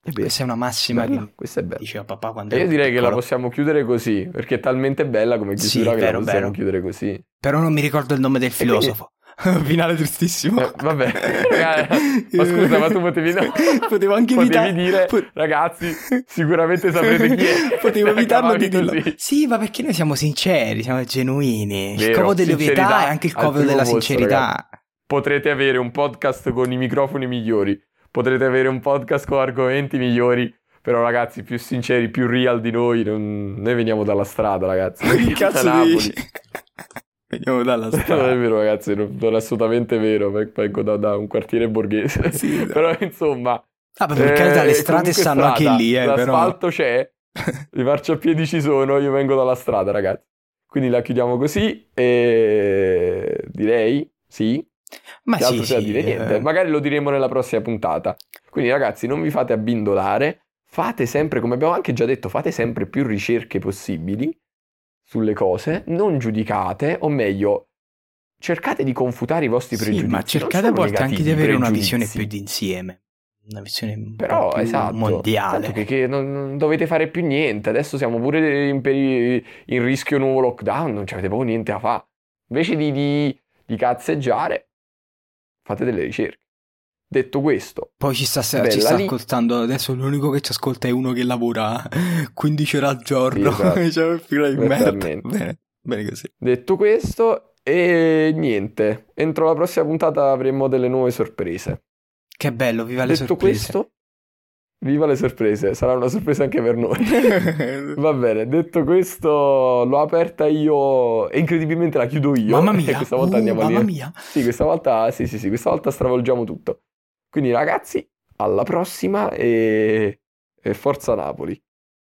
È. Questa è una massima Bella, che questa è bella. diceva papà quando E io direi che la piccolo. possiamo chiudere così, perché è talmente bella come Sì, chiusura che vero, la possiamo vero. chiudere così. Però non mi ricordo il nome del filosofo. Finale tristissimo. Eh, vabbè, ragazzi, ma scusa, ma tu potevi, no, Potevo anche potevi evitare- dire, po- ragazzi, sicuramente saprete chi è. Potevo evitarlo di dirlo. così. Sì, ma perché noi siamo sinceri, siamo genuini. il Vero, covo delle ovvietà sincerità è anche il covo della posto, sincerità. Potrete avere un podcast con i microfoni migliori, potrete avere un podcast con argomenti migliori, però ragazzi, più sinceri, più real di noi, non- noi veniamo dalla strada, ragazzi. Noi Che cazzo Napoli. dici? Veniamo dalla Non è strada. vero, ragazzi, non, non è assolutamente vero. ve- Vengo da, da un quartiere borghese. Sì, no. però, insomma, Ah, beh, per carità, le eh, strade stanno strada, anche lì, eh, però. L'asfalto c'è, I marciapiedi ci sono, io vengo dalla strada, ragazzi. Quindi la chiudiamo così e direi sì. Ma che sì, altro c'è da sì, dire? Niente, eh, magari lo diremo nella prossima puntata. Quindi ragazzi, non vi fate abbindolare, fate sempre, come abbiamo anche già detto, fate sempre più ricerche possibili sulle cose, non giudicate, o meglio, cercate di confutare i vostri sì, pregiudizi. ma cercate a volte anche di avere una visione pregiudizi. più d'insieme, una visione Però, esatto, mondiale. che, che non, non dovete fare più niente, adesso siamo pure in, peri- in rischio nuovo lockdown, non avete proprio niente da fare. Invece di, di, di cazzeggiare, fate delle ricerche. Detto questo, Poi ci sta, ci sta lì. ascoltando, adesso l'unico che ci ascolta è uno che lavora 15 ore al giorno, Sì, esatto. cioè. Bene, bene così. detto questo, e niente, entro la prossima puntata avremo delle nuove sorprese. Che bello, viva le Detto sorprese. questo, viva le sorprese, sarà una sorpresa anche per noi. Va bene, detto questo, l'ho aperta io e incredibilmente la chiudo io. mamma E mia, questa volta uh, andiamo mamma lì. mia. Sì, questa volta, sì, sì, sì, questa volta stravolgiamo tutto. Quindi ragazzi, alla prossima e, e forza Napoli.